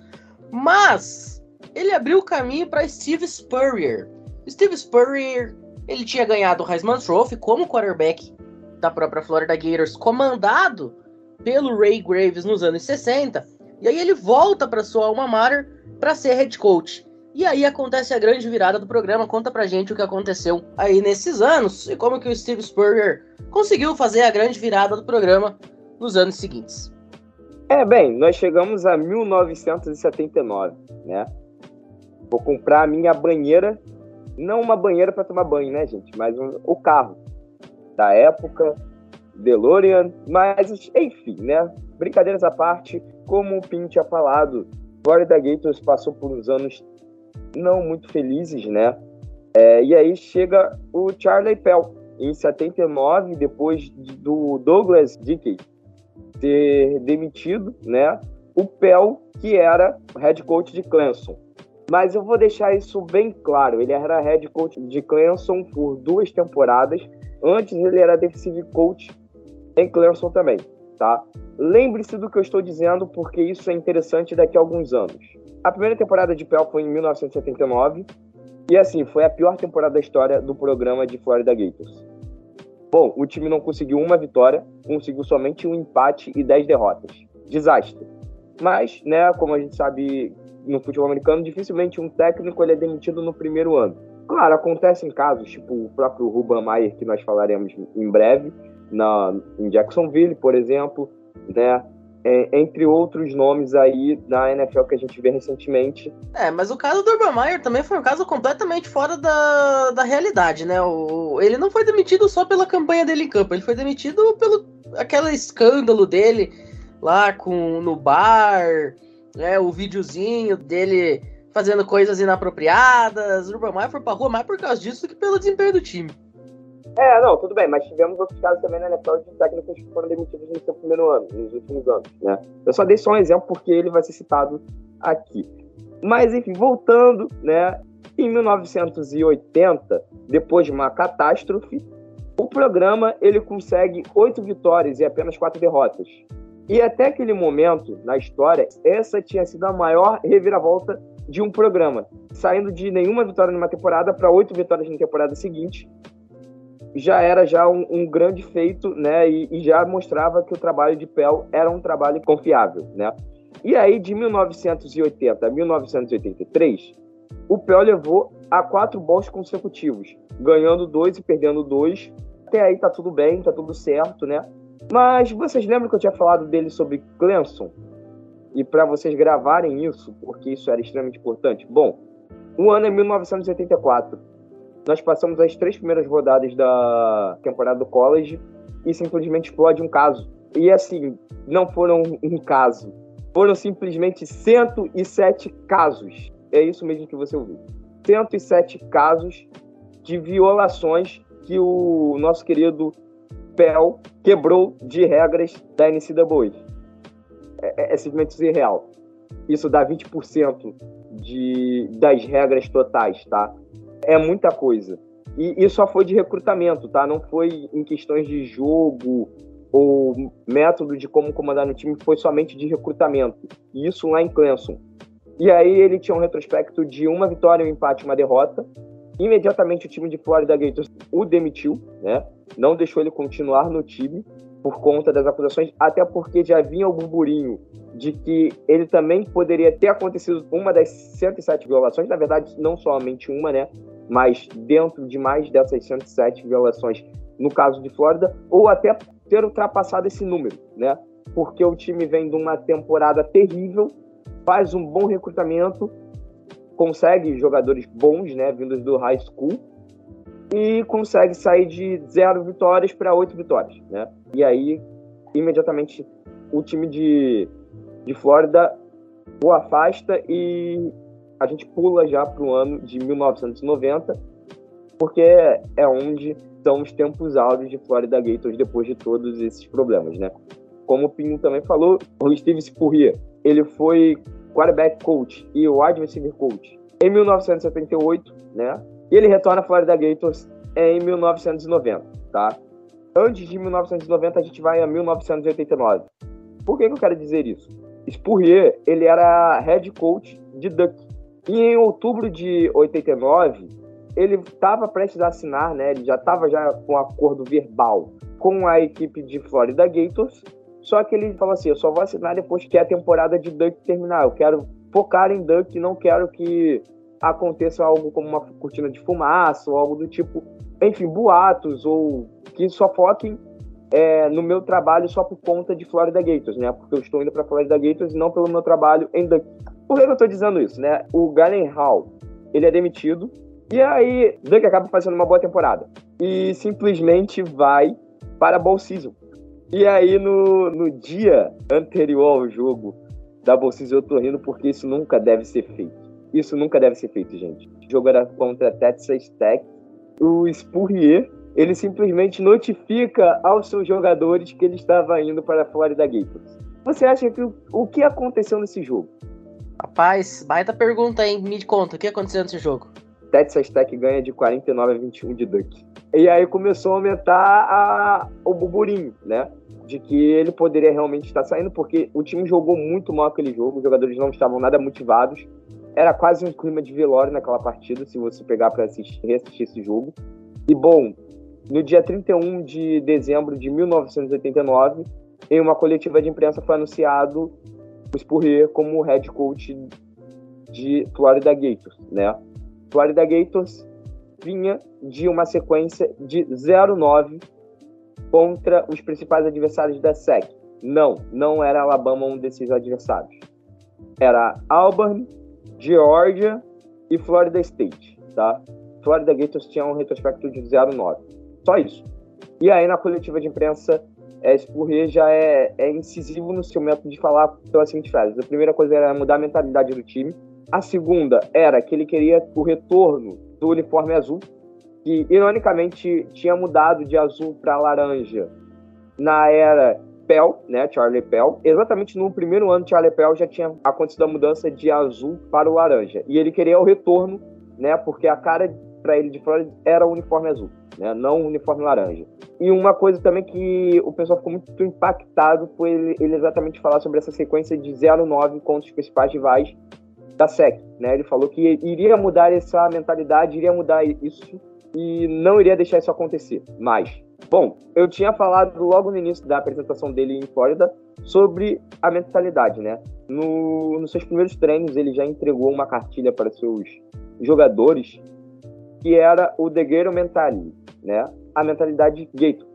mas ele abriu o caminho para Steve Spurrier. Steve Spurrier, ele tinha ganhado o Heisman Trophy como quarterback da própria Florida Gators, comandado pelo Ray Graves nos anos 60, e aí ele volta para sua alma mater para ser head coach. E aí acontece a grande virada do programa. Conta pra gente o que aconteceu aí nesses anos e como que o Steve Spurrier conseguiu fazer a grande virada do programa nos anos seguintes. É, bem, nós chegamos a 1979, né? Vou comprar a minha banheira não uma banheira para tomar banho, né, gente? Mas um, o carro da época, DeLorean, mas enfim, né? Brincadeiras à parte, como o Pin tinha falado, Florida Gators passou por uns anos não muito felizes, né? É, e aí chega o Charlie Pell, em 79, depois do Douglas Dickey ser demitido, né? O Pell, que era head coach de Clemson. Mas eu vou deixar isso bem claro. Ele era head coach de Clemson por duas temporadas. Antes ele era defensive coach em Clemson também, tá? Lembre-se do que eu estou dizendo, porque isso é interessante daqui a alguns anos. A primeira temporada de Pell foi em 1979, e assim, foi a pior temporada da história do programa de Florida Gators. Bom, o time não conseguiu uma vitória, conseguiu somente um empate e dez derrotas. Desastre. Mas, né, como a gente sabe no futebol americano, dificilmente um técnico ele é demitido no primeiro ano. Claro, acontecem casos, tipo o próprio Ruban Maier, que nós falaremos em breve, na, em Jacksonville, por exemplo, né? É, entre outros nomes aí da NFL que a gente vê recentemente. É, mas o caso do Urban Meyer também foi um caso completamente fora da, da realidade, né? O, ele não foi demitido só pela campanha dele em campo, ele foi demitido pelo aquele escândalo dele lá com no bar, né? O videozinho dele fazendo coisas inapropriadas. O Urban Meyer foi pra rua mais por causa disso do que pelo desempenho do time. É, não, tudo bem, mas tivemos outros casos também na NFL de técnicos que foram demitidos no seu primeiro ano, nos últimos anos, né? Eu só dei só um exemplo porque ele vai ser citado aqui. Mas, enfim, voltando, né? Em 1980, depois de uma catástrofe, o programa ele consegue oito vitórias e apenas quatro derrotas. E até aquele momento na história, essa tinha sido a maior reviravolta de um programa, saindo de nenhuma vitória numa temporada para oito vitórias na temporada seguinte, já era já um, um grande feito, né? E, e, já mostrava que o trabalho de Pell era um trabalho confiável, né? E aí, de 1980 a 1983, o Pell levou a quatro bons consecutivos, ganhando dois e perdendo dois. Até aí tá tudo bem, tá tudo certo, né? Mas vocês lembram que eu tinha falado dele sobre Clemson? E para vocês gravarem isso, porque isso era extremamente importante. Bom, o ano é 1984 nós passamos as três primeiras rodadas da temporada do college e simplesmente explode um caso. E assim, não foram um caso, foram simplesmente 107 casos. É isso mesmo que você ouviu. 107 casos de violações que o nosso querido Pell quebrou de regras da NCAA. É, é, é simplesmente surreal. Isso dá 20% de, das regras totais, tá? é muita coisa. E isso só foi de recrutamento, tá? Não foi em questões de jogo ou método de como comandar no time, foi somente de recrutamento. E isso lá em Clemson. E aí ele tinha um retrospecto de uma vitória, um empate, uma derrota. Imediatamente o time de Florida Gators o demitiu, né? Não deixou ele continuar no time por conta das acusações, até porque já vinha o burburinho de que ele também poderia ter acontecido uma das 107 violações, na verdade, não somente uma, né? mas dentro de mais dessas 107 violações no caso de Flórida, ou até ter ultrapassado esse número, né? Porque o time vem de uma temporada terrível, faz um bom recrutamento, consegue jogadores bons, né, vindos do high school, e consegue sair de zero vitórias para oito vitórias, né? E aí, imediatamente, o time de, de Flórida o afasta e a gente pula já para o ano de 1990, porque é onde são os tempos áureos de Florida Gators depois de todos esses problemas, né? Como o Pinho também falou, o Steve Spurrier, ele foi quarterback coach e wide receiver coach em 1978, né? E ele retorna à Florida Gators em 1990, tá? Antes de 1990, a gente vai a 1989. Por que, que eu quero dizer isso? Spurrier, ele era head coach de Duck, e em outubro de 89, ele estava prestes a assinar, né? Ele já estava já com um acordo verbal com a equipe de Florida Gators. Só que ele falou assim: eu só vou assinar depois que a temporada de Duck terminar. Eu quero focar em Duck, não quero que aconteça algo como uma cortina de fumaça ou algo do tipo. Enfim, boatos ou que só foquem é, no meu trabalho só por conta de Florida Gators, né? Porque eu estou indo para Florida Gators e não pelo meu trabalho em Duck. Por que eu estou dizendo isso, né? O Galen Hall, ele é demitido E aí, Duck acaba fazendo uma boa temporada. E simplesmente vai para a Bowl Season. E aí, no, no dia anterior ao jogo da Bowl Season, eu tô rindo porque isso nunca deve ser feito. Isso nunca deve ser feito, gente. O jogo era contra Texas Tech. O Spurrier, ele simplesmente notifica aos seus jogadores que ele estava indo para a Florida Gators. Você acha que o, o que aconteceu nesse jogo? Rapaz, baita pergunta, hein? Me conta, o que aconteceu nesse jogo? Texas Tech ganha de 49 a 21 de Duck. E aí começou a aumentar a, o burburinho, né? De que ele poderia realmente estar saindo, porque o time jogou muito mal aquele jogo, os jogadores não estavam nada motivados. Era quase um clima de velório naquela partida, se você pegar para assistir, reassistir esse jogo. E bom, no dia 31 de dezembro de 1989, em uma coletiva de imprensa foi anunciado o Spurrier como head coach de Florida Gators, né? Florida Gators vinha de uma sequência de 0-9 contra os principais adversários da SEC. Não, não era Alabama um desses adversários. Era Auburn, Georgia e Florida State, tá? Florida Gators tinha um retrospecto de 0-9. Só isso. E aí, na coletiva de imprensa, é, Spurrier já é, é, incisivo no seu método de falar pelas seguintes frases. A primeira coisa era mudar a mentalidade do time. A segunda era que ele queria o retorno do uniforme azul, que ironicamente tinha mudado de azul para laranja na era Pell, né, Charlie Pell. Exatamente no primeiro ano Charlie Pell já tinha acontecido a mudança de azul para o laranja. E ele queria o retorno, né, porque a cara para ele de Flórida era o uniforme azul, né, não o uniforme laranja. E uma coisa também que o pessoal ficou muito impactado foi ele, ele exatamente falar sobre essa sequência de 0-9 contra os principais rivais da SEC. Né? Ele falou que iria mudar essa mentalidade, iria mudar isso e não iria deixar isso acontecer mais. Bom, eu tinha falado logo no início da apresentação dele em Flórida sobre a mentalidade, né? No, nos seus primeiros treinos, ele já entregou uma cartilha para seus jogadores que era o The Gator Mentality, né? A mentalidade Gator.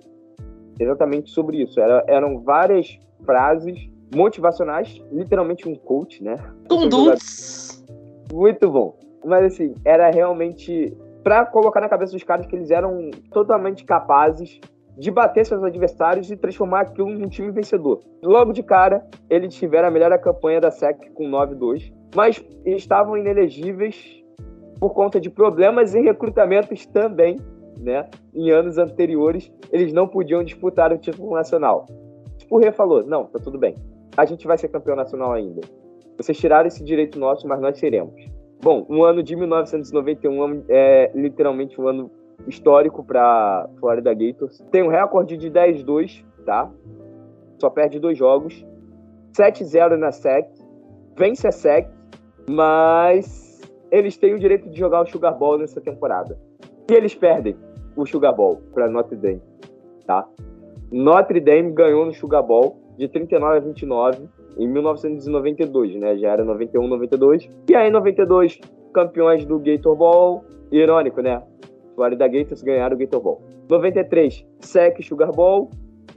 Exatamente sobre isso. Era, eram várias frases motivacionais, literalmente um coach, né? Condutos! Muito bom. Mas assim, era realmente para colocar na cabeça dos caras que eles eram totalmente capazes de bater seus adversários e transformar aquilo num time vencedor. Logo de cara, eles tiveram a melhor campanha da SEC com 9-2, mas estavam inelegíveis por conta de problemas em recrutamentos também, né? Em anos anteriores, eles não podiam disputar o título nacional. O Rê falou: não, tá tudo bem a gente vai ser campeão nacional ainda. Vocês tiraram esse direito nosso, mas nós seremos. Bom, o ano de 1991 é literalmente um ano histórico para Florida Gators. Tem um recorde de 10-2, tá? Só perde dois jogos. 7-0 na SEC. Vence a SEC, mas eles têm o direito de jogar o Sugar Bowl nessa temporada. E eles perdem o Sugar Bowl para Notre Dame, tá? Notre Dame ganhou no Sugar Bowl de 39 a 29 em 1992, né? Já era 91, 92. E aí, em 92, campeões do Gator Bowl. Irônico, né? Florida Gators ganharam o Gator Bowl. 93, SEC Sugar Bowl,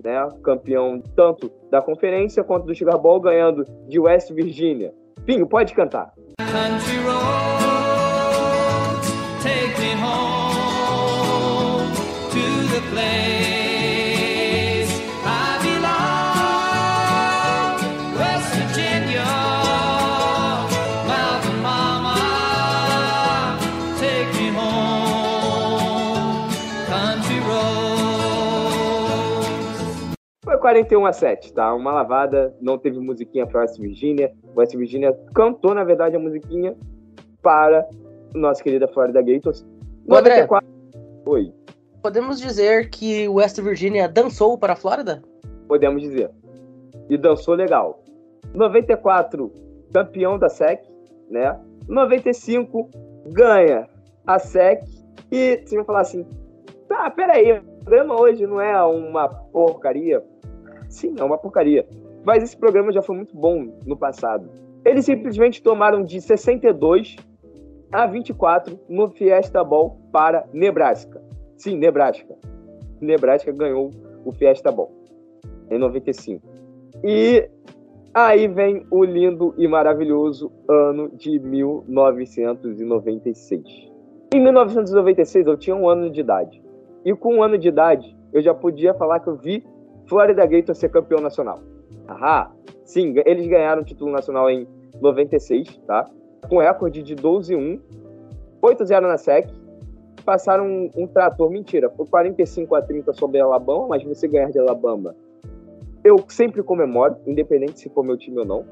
né? Campeão tanto da conferência quanto do Sugar Bowl, ganhando de West Virginia. Pinho, pode cantar. Country road, 41 a 7, tá? Uma lavada, não teve musiquinha para West Virginia. West Virginia cantou, na verdade, a musiquinha para nossa querida Florida Gators. André, Oi. Podemos dizer que West Virginia dançou para a Flórida? Podemos dizer. E dançou legal. 94, campeão da SEC, né? 95, ganha a SEC. E você vai falar assim: tá, peraí, o programa hoje não é uma porcaria. Sim, é uma porcaria. Mas esse programa já foi muito bom no passado. Eles simplesmente tomaram de 62 a 24 no Fiesta Bowl para Nebraska. Sim, Nebraska. Nebraska ganhou o Fiesta Bowl em 95. E aí vem o lindo e maravilhoso ano de 1996. Em 1996 eu tinha um ano de idade. E com um ano de idade eu já podia falar que eu vi Florida Gators ser campeão nacional. Ahá, sim, eles ganharam o título nacional em 96, tá? Com recorde de 12-1, 8-0 na SEC, passaram um, um, trator, mentira, foi 45 a 30 sobre Alabama, mas você ganhar de Alabama, eu sempre comemoro, independente se for meu time ou não.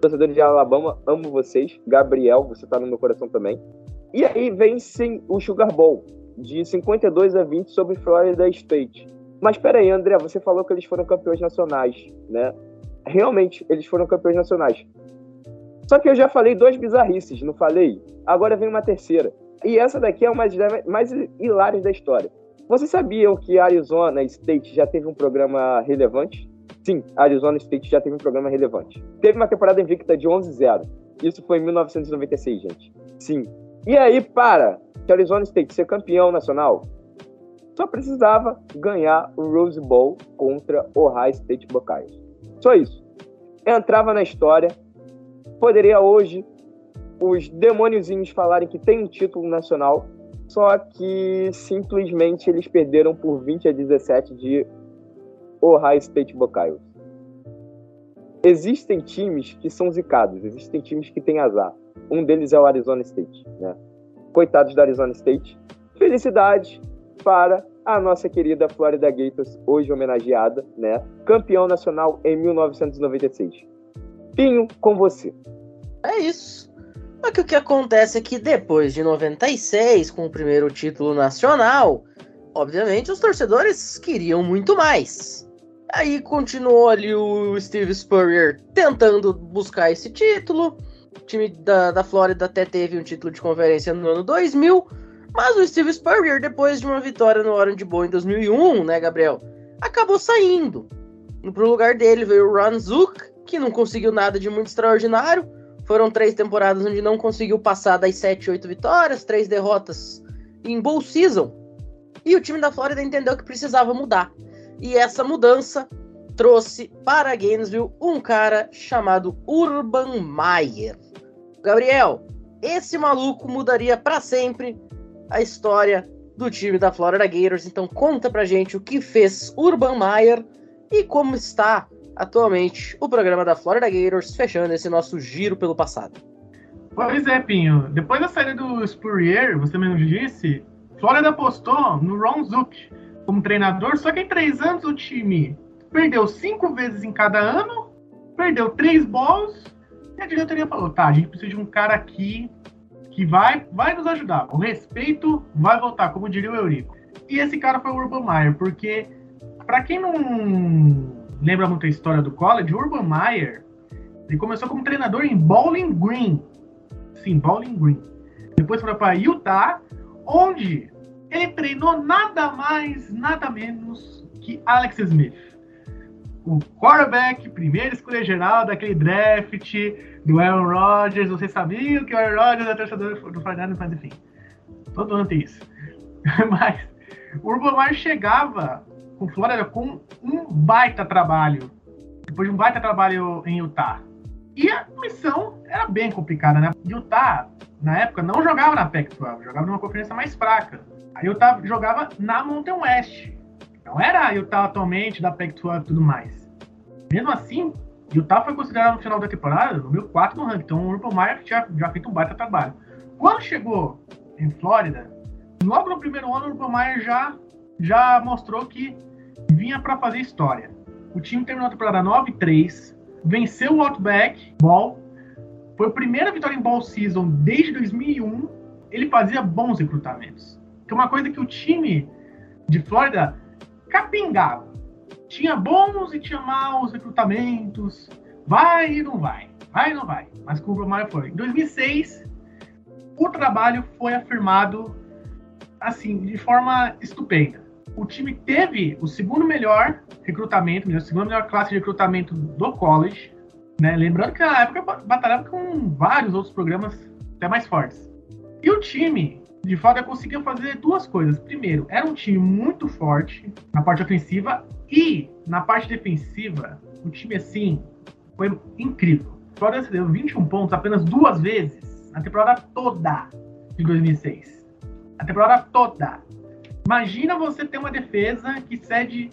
Torcedores de Alabama, amo vocês. Gabriel, você tá no meu coração também. E aí vencem o Sugar Bowl, de 52 a 20 sobre Florida State. Mas peraí, André, você falou que eles foram campeões nacionais, né? Realmente, eles foram campeões nacionais. Só que eu já falei duas bizarrices, não falei? Agora vem uma terceira. E essa daqui é uma das mais hilárias da história. Vocês sabiam que Arizona State já teve um programa relevante? Sim, Arizona State já teve um programa relevante. Teve uma temporada invicta de 11-0. Isso foi em 1996, gente. Sim. E aí, para que Arizona State ser campeão nacional, só precisava ganhar o Rose Bowl contra o Ohio State Buckeyes. Só isso. Entrava na história. Poderia hoje os demôniozinhos falarem que tem um título nacional, só que simplesmente eles perderam por 20 a 17 de Ohio State Buckeyes. Existem times que são zicados, existem times que têm azar. Um deles é o Arizona State, né? Coitados da Arizona State. Felicidade para a nossa querida Florida Gators, hoje homenageada, né? Campeão nacional em 1996. Pinho, com você. É isso. Só que o que acontece é que depois de 96, com o primeiro título nacional, obviamente os torcedores queriam muito mais. Aí continuou ali o Steve Spurrier tentando buscar esse título. O time da, da Flórida até teve um título de conferência no ano 2000. Mas o Steve Spurrier, depois de uma vitória no Orange Bowl em 2001, né, Gabriel? Acabou saindo. Pro lugar dele veio o Ron Zook, que não conseguiu nada de muito extraordinário. Foram três temporadas onde não conseguiu passar das 7, 8 vitórias, três derrotas em Bowl Season. E o time da Flórida entendeu que precisava mudar. E essa mudança trouxe para Gainesville um cara chamado Urban Meyer. Gabriel, esse maluco mudaria para sempre a história do time da Florida Gators. Então conta pra gente o que fez Urban Meyer e como está atualmente o programa da Florida Gators, fechando esse nosso giro pelo passado. Pois é, Pinho. Depois da saída do Spurrier, você mesmo disse, Florida apostou no Ron Zook como treinador, só que em três anos o time perdeu cinco vezes em cada ano, perdeu três balls, e a diretoria falou, tá, a gente precisa de um cara aqui que vai, vai nos ajudar. O respeito vai voltar, como diria o Eurico. E esse cara foi o Urban Meyer, porque, para quem não lembra muito a história do college, Urban Meyer ele começou como treinador em Bowling Green. Sim, Bowling Green. Depois foi para Utah, onde ele treinou nada mais, nada menos que Alex Smith. O quarterback, primeira escolha geral daquele draft do Aaron Rodgers. Você sabia que o Aaron Rodgers é torcedor do Fernando, mas enfim. Todo ano tem isso. mas o Urban Meyer chegava com Flórida com um baita trabalho. Depois de um baita trabalho em Utah. E a missão era bem complicada, né? Utah, na época, não jogava na Pac-12, jogava numa conferência mais fraca. A Utah jogava na Mountain West. Não era a Utah atualmente da Pac-12 e tudo mais. Mesmo assim, Utah foi considerado no final da temporada número 4 no ranking. Então o Urban Meyer tinha já feito um baita trabalho. Quando chegou em Flórida, logo no primeiro ano, o Urban Meyer já, já mostrou que vinha para fazer história. O time terminou a temporada 9-3, venceu o Outback Ball, foi a primeira vitória em Ball Season desde 2001. Ele fazia bons recrutamentos. Que é uma coisa que o time de Flórida capingava. Tinha bons e tinha maus recrutamentos. Vai e não vai. Vai e não vai. Mas com o Romário foi. Em 2006, o trabalho foi afirmado assim, de forma estupenda o time teve o segundo melhor recrutamento, a segunda melhor classe de recrutamento do college. Né? Lembrando que na época batalhava com vários outros programas até mais fortes. E o time de Flórida conseguiu fazer duas coisas. Primeiro, era um time muito forte na parte ofensiva e na parte defensiva, o time assim foi incrível. Flórida deu 21 pontos apenas duas vezes na temporada toda de 2006. A temporada toda. Imagina você ter uma defesa que cede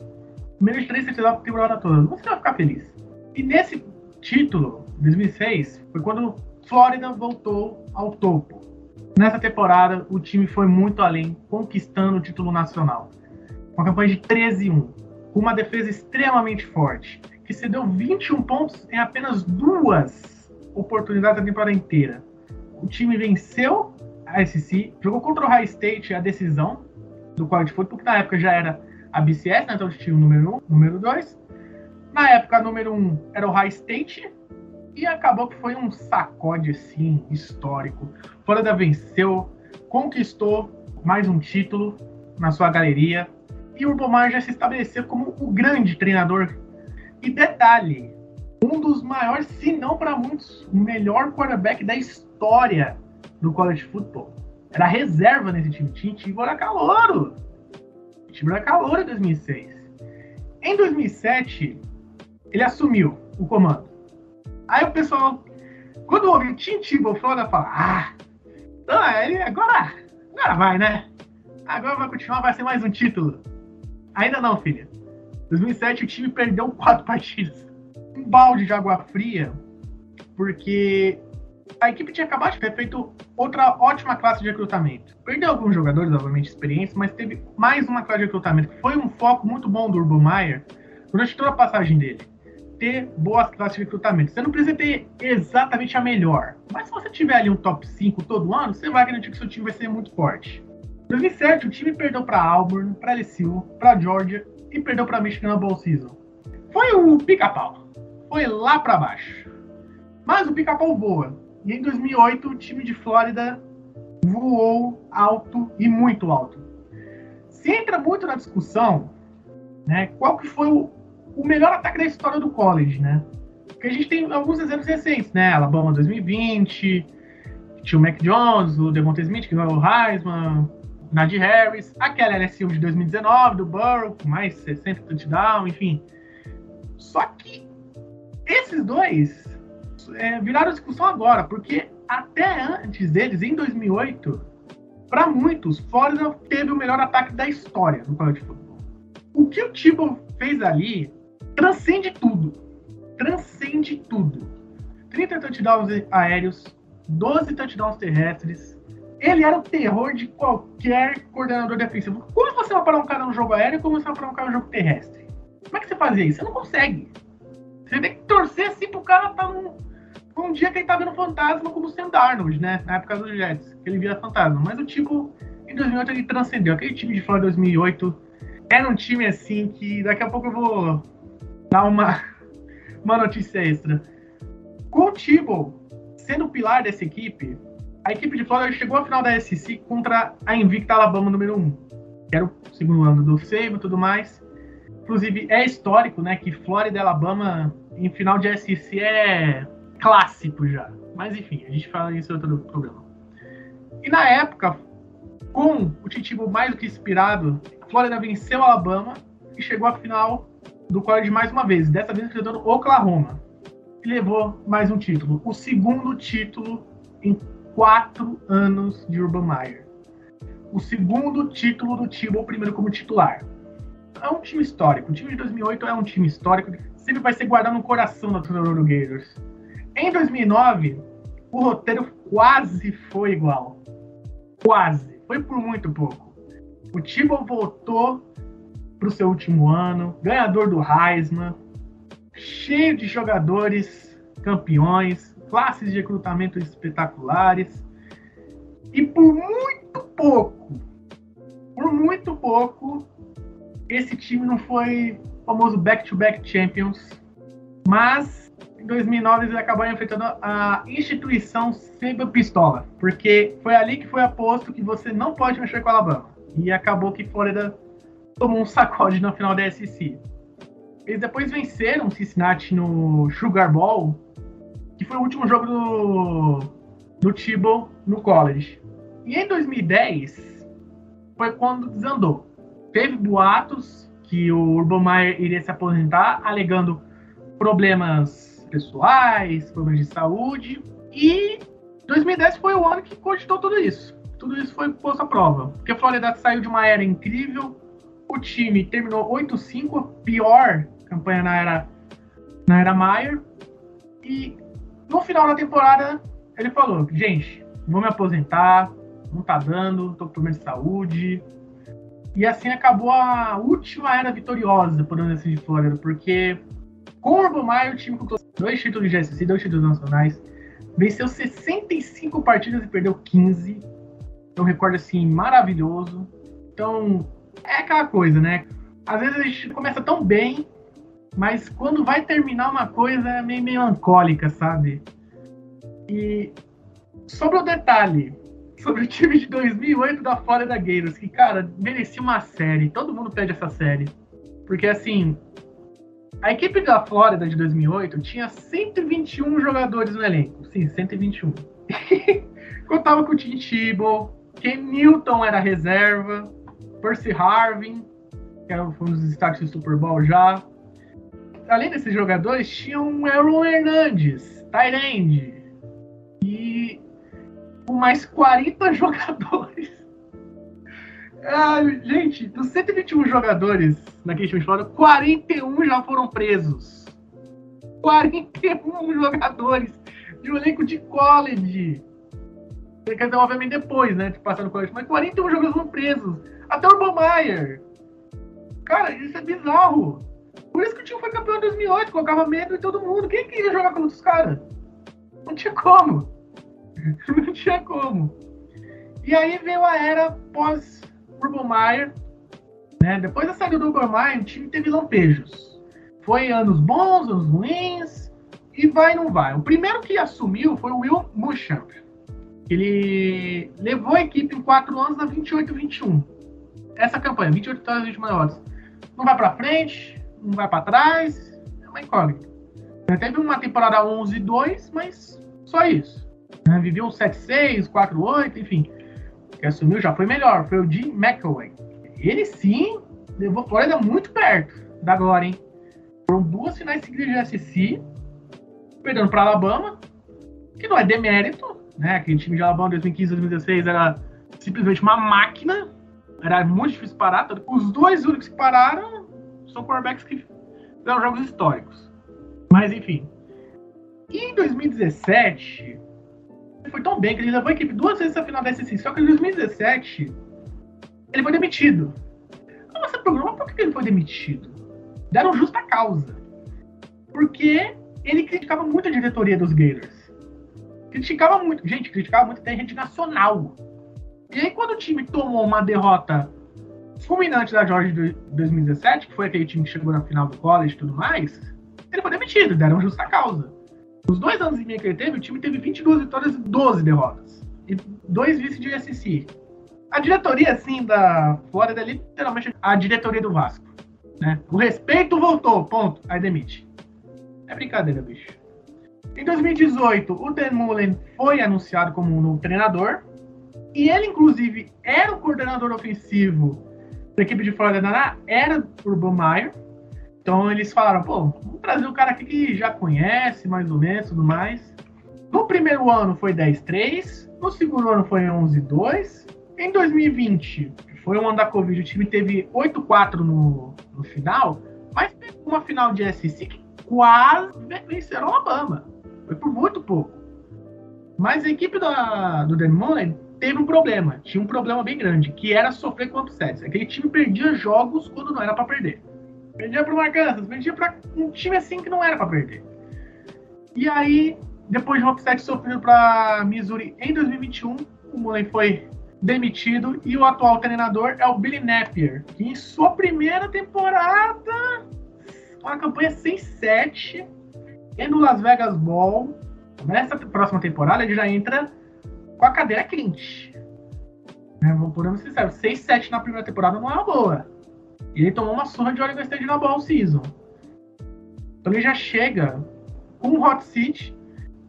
menos de 3 touchdowns a temporada toda. Você vai ficar feliz. E nesse título, 2006, foi quando Flórida voltou ao topo. Nessa temporada, o time foi muito além, conquistando o título nacional. Uma campanha de 13-1, com uma defesa extremamente forte, que cedeu 21 pontos em apenas duas oportunidades da temporada inteira. O time venceu a SC, jogou contra o High State a decisão do college football, que na época já era a BCS, né? então tinha o número 1, um, número 2. Na época, número 1 um era o High State, e acabou que foi um sacode assim, histórico. Florida venceu, conquistou mais um título na sua galeria, e o Urban Meyer já se estabeleceu como o grande treinador. E detalhe, um dos maiores, se não para muitos, o melhor quarterback da história do college football. Era reserva nesse time. Tinha time era calouro. O time era calouro em 2006. Em 2007, ele assumiu o comando. Aí o pessoal, quando ouve Tim Tebow Florida, fala: Ah, então ele agora, agora vai, né? Agora vai continuar, vai ser mais um título. Ainda não, filha. 2007 o time perdeu quatro partidas. Um balde de água fria, porque a equipe tinha acabado de ter feito outra ótima classe de recrutamento. Perdeu alguns jogadores, obviamente, experientes, mas teve mais uma classe de recrutamento, que foi um foco muito bom do Urban Meyer durante toda a passagem dele. Ter boas classes de recrutamento. Você não precisa ter exatamente a melhor, mas se você tiver ali um top 5 todo ano, você vai garantir que seu time vai ser muito forte. Em 2007, o time perdeu para Auburn, para LSU, para Georgia e perdeu para Michigan na Bowl Season. Foi o pica-pau. Foi lá para baixo. Mas o pica-pau voa. E em 2008, o time de Flórida voou alto e muito alto. Se entra muito na discussão, né, qual que foi o, o melhor ataque da história do college, né? Porque a gente tem alguns exemplos recentes, né? Alabama 2020, tinha o Mac Jones, o Devonta Smith, que ganhou o Heisman, Najee Harris, aquela LSU de 2019 do Burrow, com mais 60 touchdowns, enfim. Só que esses dois é, viraram discussão agora, porque até antes deles, em 2008, para muitos, Florida teve o melhor ataque da história do college football. O que o Tebow fez ali transcende tudo. Transcende tudo. 30 touchdowns aéreos, 12 touchdowns terrestres. Ele era o terror de qualquer coordenador defensivo. Como você vai parar um cara no jogo aéreo e como você vai parar um cara no jogo terrestre? Como é que você fazia isso? Você não consegue. Você tem que torcer assim pro cara estar tá num, um dia que ele tá vendo fantasma como sendo Arnold, né? Na época dos Jets, que ele via fantasma. Mas o tipo, em 2008 ele transcendeu. Aquele time de Flórida 2008 era um time assim que daqui a pouco eu vou dar uma, uma notícia extra. Com o Tebow sendo o pilar dessa equipe, a equipe de Flórida chegou à final da SEC contra a invicta Alabama número 1, que era o segundo ano do Saban e tudo mais. Inclusive, é histórico, né, que Flórida e Alabama em final de SEC é clássico já. Mas enfim, a gente fala isso em outro programa. E na época, com o Titibo mais do que inspirado, a Flórida venceu Alabama e chegou à final do college mais uma vez. Dessa vez enfrentando Oklahoma. E levou mais um título. O segundo título em quatro anos de Urban Meyer. O segundo título do Tebow, o primeiro como titular. É um time histórico. O time de 2008 é um time histórico. Sempre vai ser guardado no coração da torcedor do Gators. Em 2009, o roteiro quase foi igual. Quase. Foi por muito pouco. O Tebow voltou para o seu último ano, ganhador do Heisman, cheio de jogadores campeões, classes de recrutamento espetaculares. E por muito pouco, por muito pouco, esse time não foi famoso back-to-back -back champions, mas em 2009 ele acabou enfrentando a instituição sempre pistola, porque foi ali que foi aposto que você não pode mexer com a Alabama. E acabou que Florida tomou um sacode na final da SEC. Eles depois venceram Cincinnati no Sugar Bowl, que foi o último jogo do, do Tebow no college. E em 2010 foi quando desandou. Teve boatos que o Urban Meyer iria se aposentar, alegando problemas pessoais, problemas de saúde. E 2010 foi o ano que cogitou tudo isso. tudo isso foi posto à prova. Porque a Florida saiu de uma era incrível, o time terminou 8-5, pior campanha na era, na era Maier, e no final da temporada ele falou: gente, vou me aposentar, não tá dando, tô com problema de saúde. E assim acabou a última era vitoriosa, por assim de Flórida, porque com o Urban o time conquistou dois títulos de GSC, dois títulos nacionais, venceu 65 partidas e perdeu 15. É um recorde assim maravilhoso. Então, é aquela coisa, né? Às vezes a gente começa tão bem, mas quando vai terminar uma coisa é meio melancólica, sabe? E sobre o detalhe, sobre o time de 2008 da Florida Gators, que, cara, merecia uma série. Todo mundo pede essa série. Porque, assim, a equipe da Flórida de 2008 tinha 121 jogadores no elenco. Sim, 121. Contava com o Tim Tebow, Ken Newton era reserva, Percy Harvin, que era um dos destaques do Super Bowl já. Além desses jogadores, tinha um Aaron Hernandes, Tyrande, e mais 40 jogadores. Ah, gente, dos 121 jogadores naquele time de Flórida, 41 já foram presos. 41 jogadores de um elenco de college. Quer dizer, obviamente depois, né? De passar no college, mas 41 jogadores foram presos. Até o Urban Meyer. Cara, isso é bizarro. Por isso que o time foi campeão em 2008, colocava medo em todo mundo. Quem queria jogar contra os caras? Não tinha como. Não tinha como. E aí veio a era pós Urban Meyer. Né? Depois da saída do Urban o time teve lampejos. Foi anos bons, anos ruins, e vai não vai. O primeiro que assumiu foi o Will Muschamp. Ele levou a equipe em quatro anos na 28-21. Essa campanha, 28 vitórias, 20 maiores. Não vai para frente, não vai para trás, é uma incógnita. Teve uma temporada 11-2, mas só isso. Né? Viveu um 7-6, 4-8, enfim. Que assumiu já foi melhor, foi o Jim McElwain. Ele sim levou a Flórida muito perto da glória, hein? Foram duas finais seguidas de SEC, perdendo para Alabama, que não é demérito, né? Aquele time de Alabama 2015 2016 era simplesmente uma máquina, era muito difícil parar. Os dois únicos que pararam são quarterbacks que fizeram jogos históricos. Mas enfim. E em 2017, foi tão bem que ele levou a equipe duas vezes à final da SEC, só que em 2017 ele foi demitido. Então você pergunta, por que ele foi demitido? Deram justa causa. Porque ele criticava muito a diretoria dos Gators. Criticava muito, gente, criticava muito até rede nacional. E aí quando o time tomou uma derrota fulminante da Georgia de 2017, que foi aquele time que chegou na final do college e tudo mais, ele foi demitido, deram justa causa. Nos dois anos e meio que ele teve, o time teve 22 vitórias e 12 derrotas. E dois vice de SEC. A diretoria, assim, da Flórida é literalmente a diretoria do Vasco. Né? O respeito voltou, ponto. Aí demite. É brincadeira, bicho. Em 2018, o Dan Mullen foi anunciado como um novo treinador. E ele, inclusive, era o coordenador ofensivo da equipe de Florida na era Urban Meyer. Então eles falaram, pô, vamos trazer um cara aqui que já conhece mais ou menos tudo mais. No primeiro ano foi 10-3, no segundo ano foi 11-2. Em 2020, foi um ano da Covid, o time teve 8-4 no, no final, mas uma final de SEC que quase venceram o Alabama. Foi por muito pouco. Mas a equipe da, do Mullen teve um problema, tinha um problema bem grande, que era sofrer com upsets. Aquele time perdia jogos quando não era para perder. Perdia para o Arkansas, perdia para um time assim que não era para perder. E aí, depois de um upset sofrido para Missouri em 2021, o Mullen foi demitido e o atual treinador é o Billy Napier, que em sua primeira temporada, uma campanha 6-7, e no Las Vegas Bowl, nessa próxima temporada ele já entra com a cadeira quente. Né, podemos ser sinceros, 6-7 na primeira temporada não é uma boa. E ele tomou uma surra de Oregon State na Ball Season. Então ele já chega com um hot seat.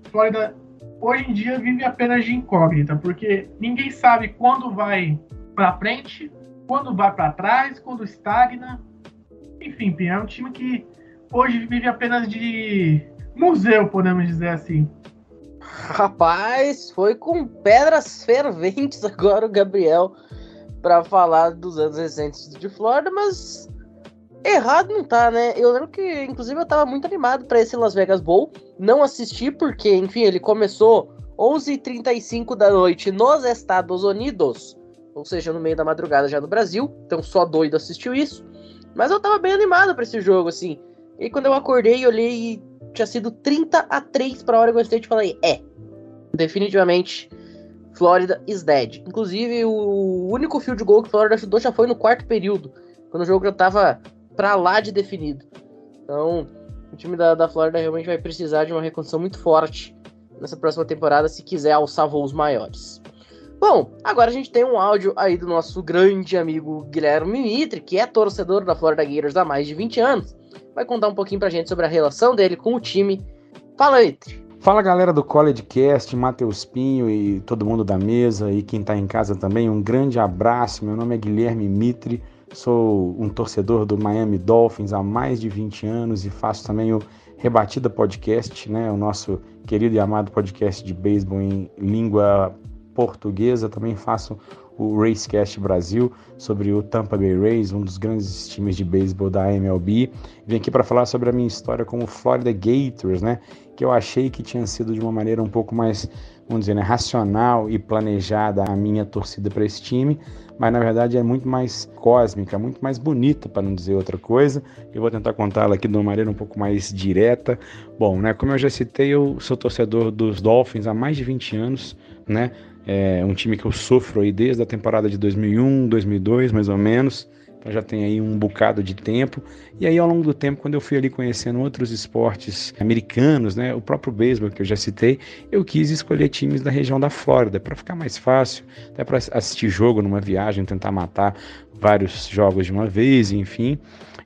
Flórida hoje em dia vive apenas de incógnita, porque ninguém sabe quando vai para frente, quando vai para trás, quando estagna. Enfim, é um time que hoje vive apenas de museu, podemos dizer assim. Rapaz, foi com pedras ferventes agora o Gabriel para falar dos anos recentes de Flórida, mas errado não tá, né? Eu lembro que, inclusive, eu tava muito animado para esse Las Vegas Bowl. Não assisti porque, enfim, ele começou 11h35 da noite nos Estados Unidos, ou seja, no meio da madrugada já no Brasil. Então só doido assistiu isso. Mas eu tava bem animado para esse jogo, assim. E quando eu acordei, olhei tinha sido 30 a 3 para Oregon State, falei, é, definitivamente Florida is dead. Inclusive, o único field goal que Florida chutou já foi no quarto período, quando o jogo já tava para lá de definido. Então, o time da, da Flórida realmente vai precisar de uma reconstrução muito forte nessa próxima temporada se quiser alçar voos maiores. Bom, agora a gente tem um áudio aí do nosso grande amigo Guilherme Mitre, que é torcedor da Florida Gators há mais de 20 anos. Vai contar um pouquinho pra gente sobre a relação dele com o time. Fala, Mitre. Fala galera do College Cast, Matheus Pinho e todo mundo da mesa e quem tá em casa também, um grande abraço. Meu nome é Guilherme Mitre, Sou um torcedor do Miami Dolphins há mais de 20 anos e faço também o Rebatida Podcast, né, o nosso querido e amado podcast de beisebol em língua portuguesa. Também faço o Racecast Brasil sobre o Tampa Bay Rays, um dos grandes times de beisebol da MLB. Vim aqui para falar sobre a minha história como Florida Gators, né, que eu achei que tinha sido de uma maneira um pouco mais, vamos dizer, né, racional e planejada a minha torcida para esse time mas na verdade é muito mais cósmica, muito mais bonita, para não dizer outra coisa. Eu vou tentar contá-la aqui de uma maneira um pouco mais direta. Bom, né, como eu já citei, eu sou torcedor dos Dolphins há mais de 20 anos, né? É um time que eu sofro aí desde a temporada de 2001, 2002, mais ou menos. Então já tem aí um bocado de tempo. E aí ao longo do tempo, quando eu fui ali conhecendo outros esportes americanos, né, o próprio beisebol que eu já citei, eu quis escolher times da região da Flórida para ficar mais fácil, até para assistir jogo numa viagem, tentar matar vários jogos de uma vez, enfim.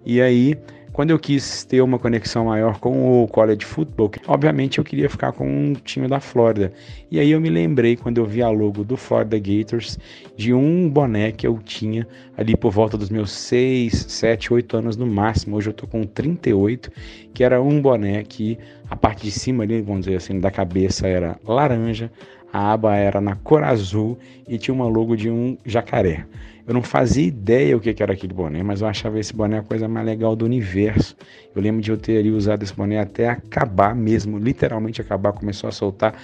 E aí quando eu quis ter uma conexão maior com o college football, obviamente eu queria ficar com um time da Flórida. E aí eu me lembrei quando eu vi a logo do Florida Gators de um boné que eu tinha ali por volta dos meus 6, 7, 8 anos no máximo. Hoje eu tô com 38, que era um boné que a parte de cima ali, vamos dizer assim, da cabeça era laranja, a aba era na cor azul e tinha uma logo de um jacaré. Eu não fazia ideia o que era aquele boné, mas eu achava esse boné a coisa mais legal do universo. Eu lembro de eu ter usado esse boné até acabar mesmo, literalmente acabar, começou a soltar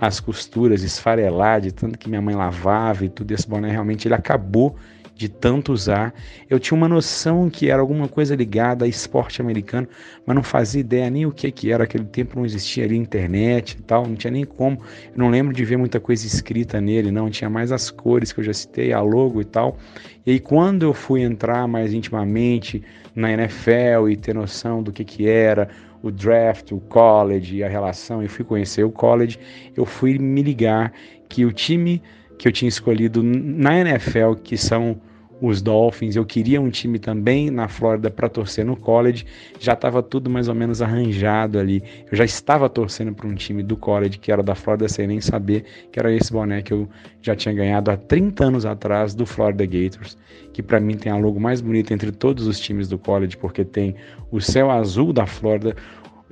as costuras, esfarelar de tanto que minha mãe lavava e tudo. Esse boné realmente ele acabou de tanto usar. Eu tinha uma noção que era alguma coisa ligada a esporte americano, mas não fazia ideia nem o que, que era. Aquele tempo não existia ali internet e tal, não tinha nem como. Eu não lembro de ver muita coisa escrita nele, não. Tinha mais as cores que eu já citei, a logo e tal. E aí, quando eu fui entrar mais intimamente na NFL e ter noção do que, que era, o draft, o college a relação, e fui conhecer o college, eu fui me ligar que o time que eu tinha escolhido na NFL, que são os Dolphins. Eu queria um time também na Flórida para torcer no college. Já estava tudo mais ou menos arranjado ali. Eu já estava torcendo para um time do college que era da Flórida sem nem saber que era esse boné que eu já tinha ganhado há 30 anos atrás do Florida Gators, que para mim tem a logo mais bonita entre todos os times do college, porque tem o céu azul da Flórida,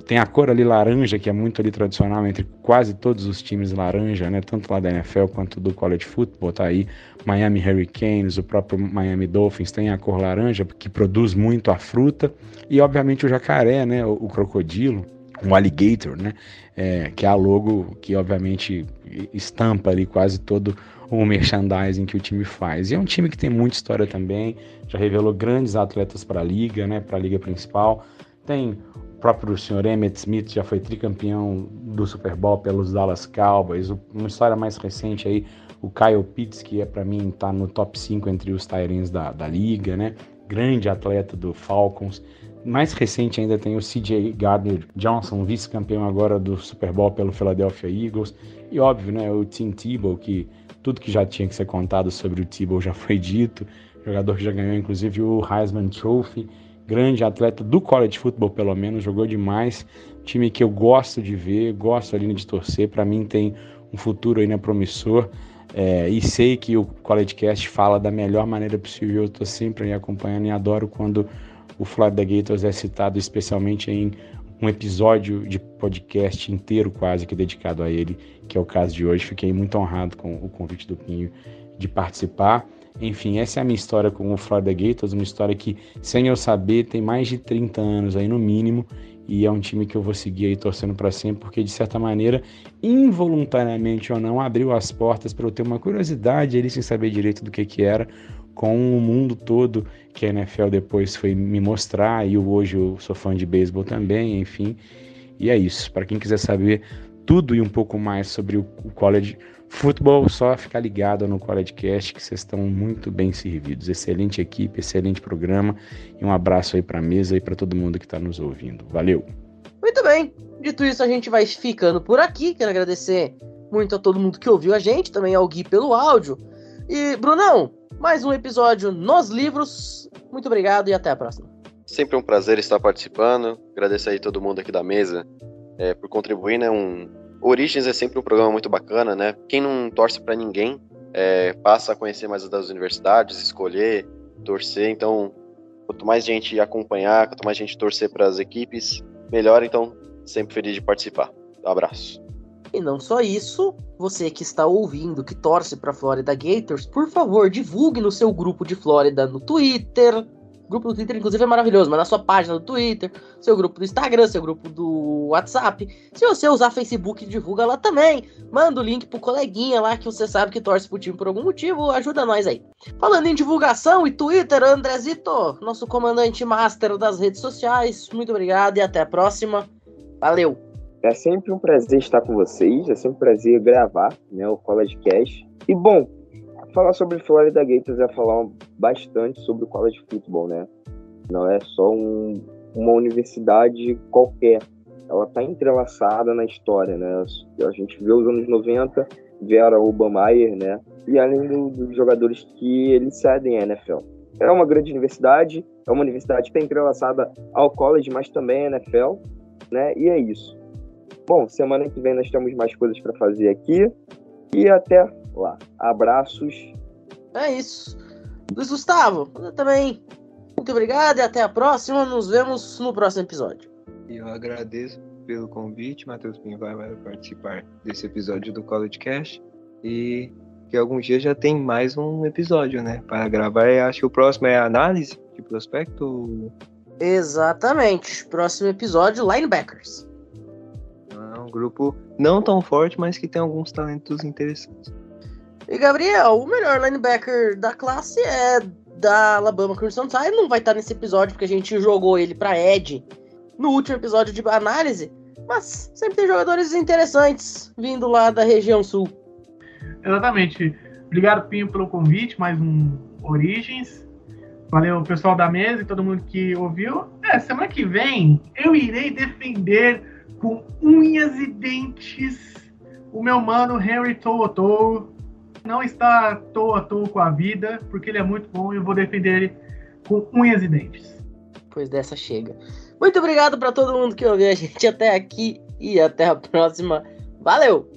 tem a cor ali laranja, que é muito ali tradicional entre quase todos os times laranja, né? Tanto lá da NFL quanto do college football, tá aí Miami Hurricanes, o próprio Miami Dolphins tem a cor laranja, que produz muito a fruta, e obviamente o jacaré, né? O, o crocodilo, o alligator, né? É, que é a logo que obviamente estampa ali quase todo o merchandising que o time faz. E é um time que tem muita história também, já revelou grandes atletas para a liga, né? Para a liga principal. Tem próprio senhor Emmett Smith já foi tricampeão do Super Bowl pelos Dallas Cowboys. Uma história mais recente aí, o Kyle Pitts, que é para mim tá no top 5 entre os Tyrants da, da liga, né? Grande atleta do Falcons. Mais recente ainda tem o CJ Gardner Johnson, vice-campeão agora do Super Bowl pelo Philadelphia Eagles. E óbvio, né, o Tim Tebow, que tudo que já tinha que ser contado sobre o Tebow já foi dito. Jogador que já ganhou inclusive o Heisman Trophy grande atleta do college football, pelo menos, jogou demais. Time que eu gosto de ver, gosto ali de torcer. Para mim tem um futuro ainda promissor. É, e sei que o College Cast fala da melhor maneira possível. Eu estou sempre acompanhando e adoro quando o Florida Gators é citado, especialmente em um episódio de podcast inteiro quase que dedicado a ele, que é o caso de hoje. Fiquei muito honrado com o convite do Pinho de participar. Enfim, essa é a minha história com o Florida Gators, uma história que, sem eu saber, tem mais de 30 anos aí no mínimo, e é um time que eu vou seguir aí torcendo para sempre, porque de certa maneira, involuntariamente ou não, abriu as portas para eu ter uma curiosidade ali sem saber direito do que que era, com o mundo todo que a NFL depois foi me mostrar, e hoje eu sou fã de beisebol também, enfim. E é isso. Para quem quiser saber tudo e um pouco mais sobre o college Futebol, só ficar ligado no CollegeCast que vocês estão muito bem servidos. Excelente equipe, excelente programa e um abraço aí para a mesa e para todo mundo que está nos ouvindo. Valeu! Muito bem, dito isso, a gente vai ficando por aqui. Quero agradecer muito a todo mundo que ouviu a gente, também ao Gui pelo áudio. E, Brunão, mais um episódio nos livros. Muito obrigado e até a próxima. Sempre um prazer estar participando. Agradeço aí todo mundo aqui da mesa é, por contribuir, né? Um, Origens é sempre um programa muito bacana, né? Quem não torce para ninguém é, passa a conhecer mais das universidades, escolher, torcer. Então, quanto mais gente acompanhar, quanto mais gente torcer para as equipes, melhor. Então, sempre feliz de participar. Um abraço. E não só isso, você que está ouvindo, que torce para Florida Gators, por favor, divulgue no seu grupo de Flórida no Twitter, grupo do Twitter, inclusive, é maravilhoso, mas na sua página do Twitter, seu grupo do Instagram, seu grupo do WhatsApp. Se você usar Facebook, divulga lá também. Manda o link pro coleguinha lá que você sabe que torce pro time por algum motivo, ajuda nós aí. Falando em divulgação e Twitter, Andrezito, nosso comandante master das redes sociais, muito obrigado e até a próxima. Valeu! É sempre um prazer estar com vocês, é sempre um prazer gravar né, o College Cash. E bom, falar sobre Florida Gators é falar bastante sobre o college football, né? Não é só um, uma universidade qualquer. Ela está entrelaçada na história, né? A gente vê os anos 90, Vera Obamayer, né? E além do, dos jogadores que eles cedem à NFL. É uma grande universidade, é uma universidade que está entrelaçada ao college, mas também à NFL, né? E é isso. Bom, semana que vem nós temos mais coisas para fazer aqui. E até lá. Abraços. É isso. Luiz Gustavo, também. Muito obrigado e até a próxima. Nos vemos no próximo episódio. Eu agradeço pelo convite, Matheus Pinho vai participar desse episódio do College Cast. E que algum dia já tem mais um episódio, né? Para gravar. Acho que o próximo é a análise de prospecto. Exatamente. Próximo episódio, linebackers. É um grupo não tão forte, mas que tem alguns talentos interessantes. E Gabriel, o melhor linebacker da classe é da Alabama Crimson Tide. Não vai estar nesse episódio porque a gente jogou ele para Ed no último episódio de análise. Mas sempre tem jogadores interessantes vindo lá da região sul. Exatamente. Obrigado, Pinho, pelo convite. Mais um Origens. Valeu, pessoal da mesa e todo mundo que ouviu. É, semana que vem eu irei defender com unhas e dentes o meu mano Henry Toto não está toa à toa com a vida, porque ele é muito bom e eu vou defender ele com unhas e dentes. Pois dessa chega. Muito obrigado para todo mundo que ouviu a gente até aqui e até a próxima. Valeu!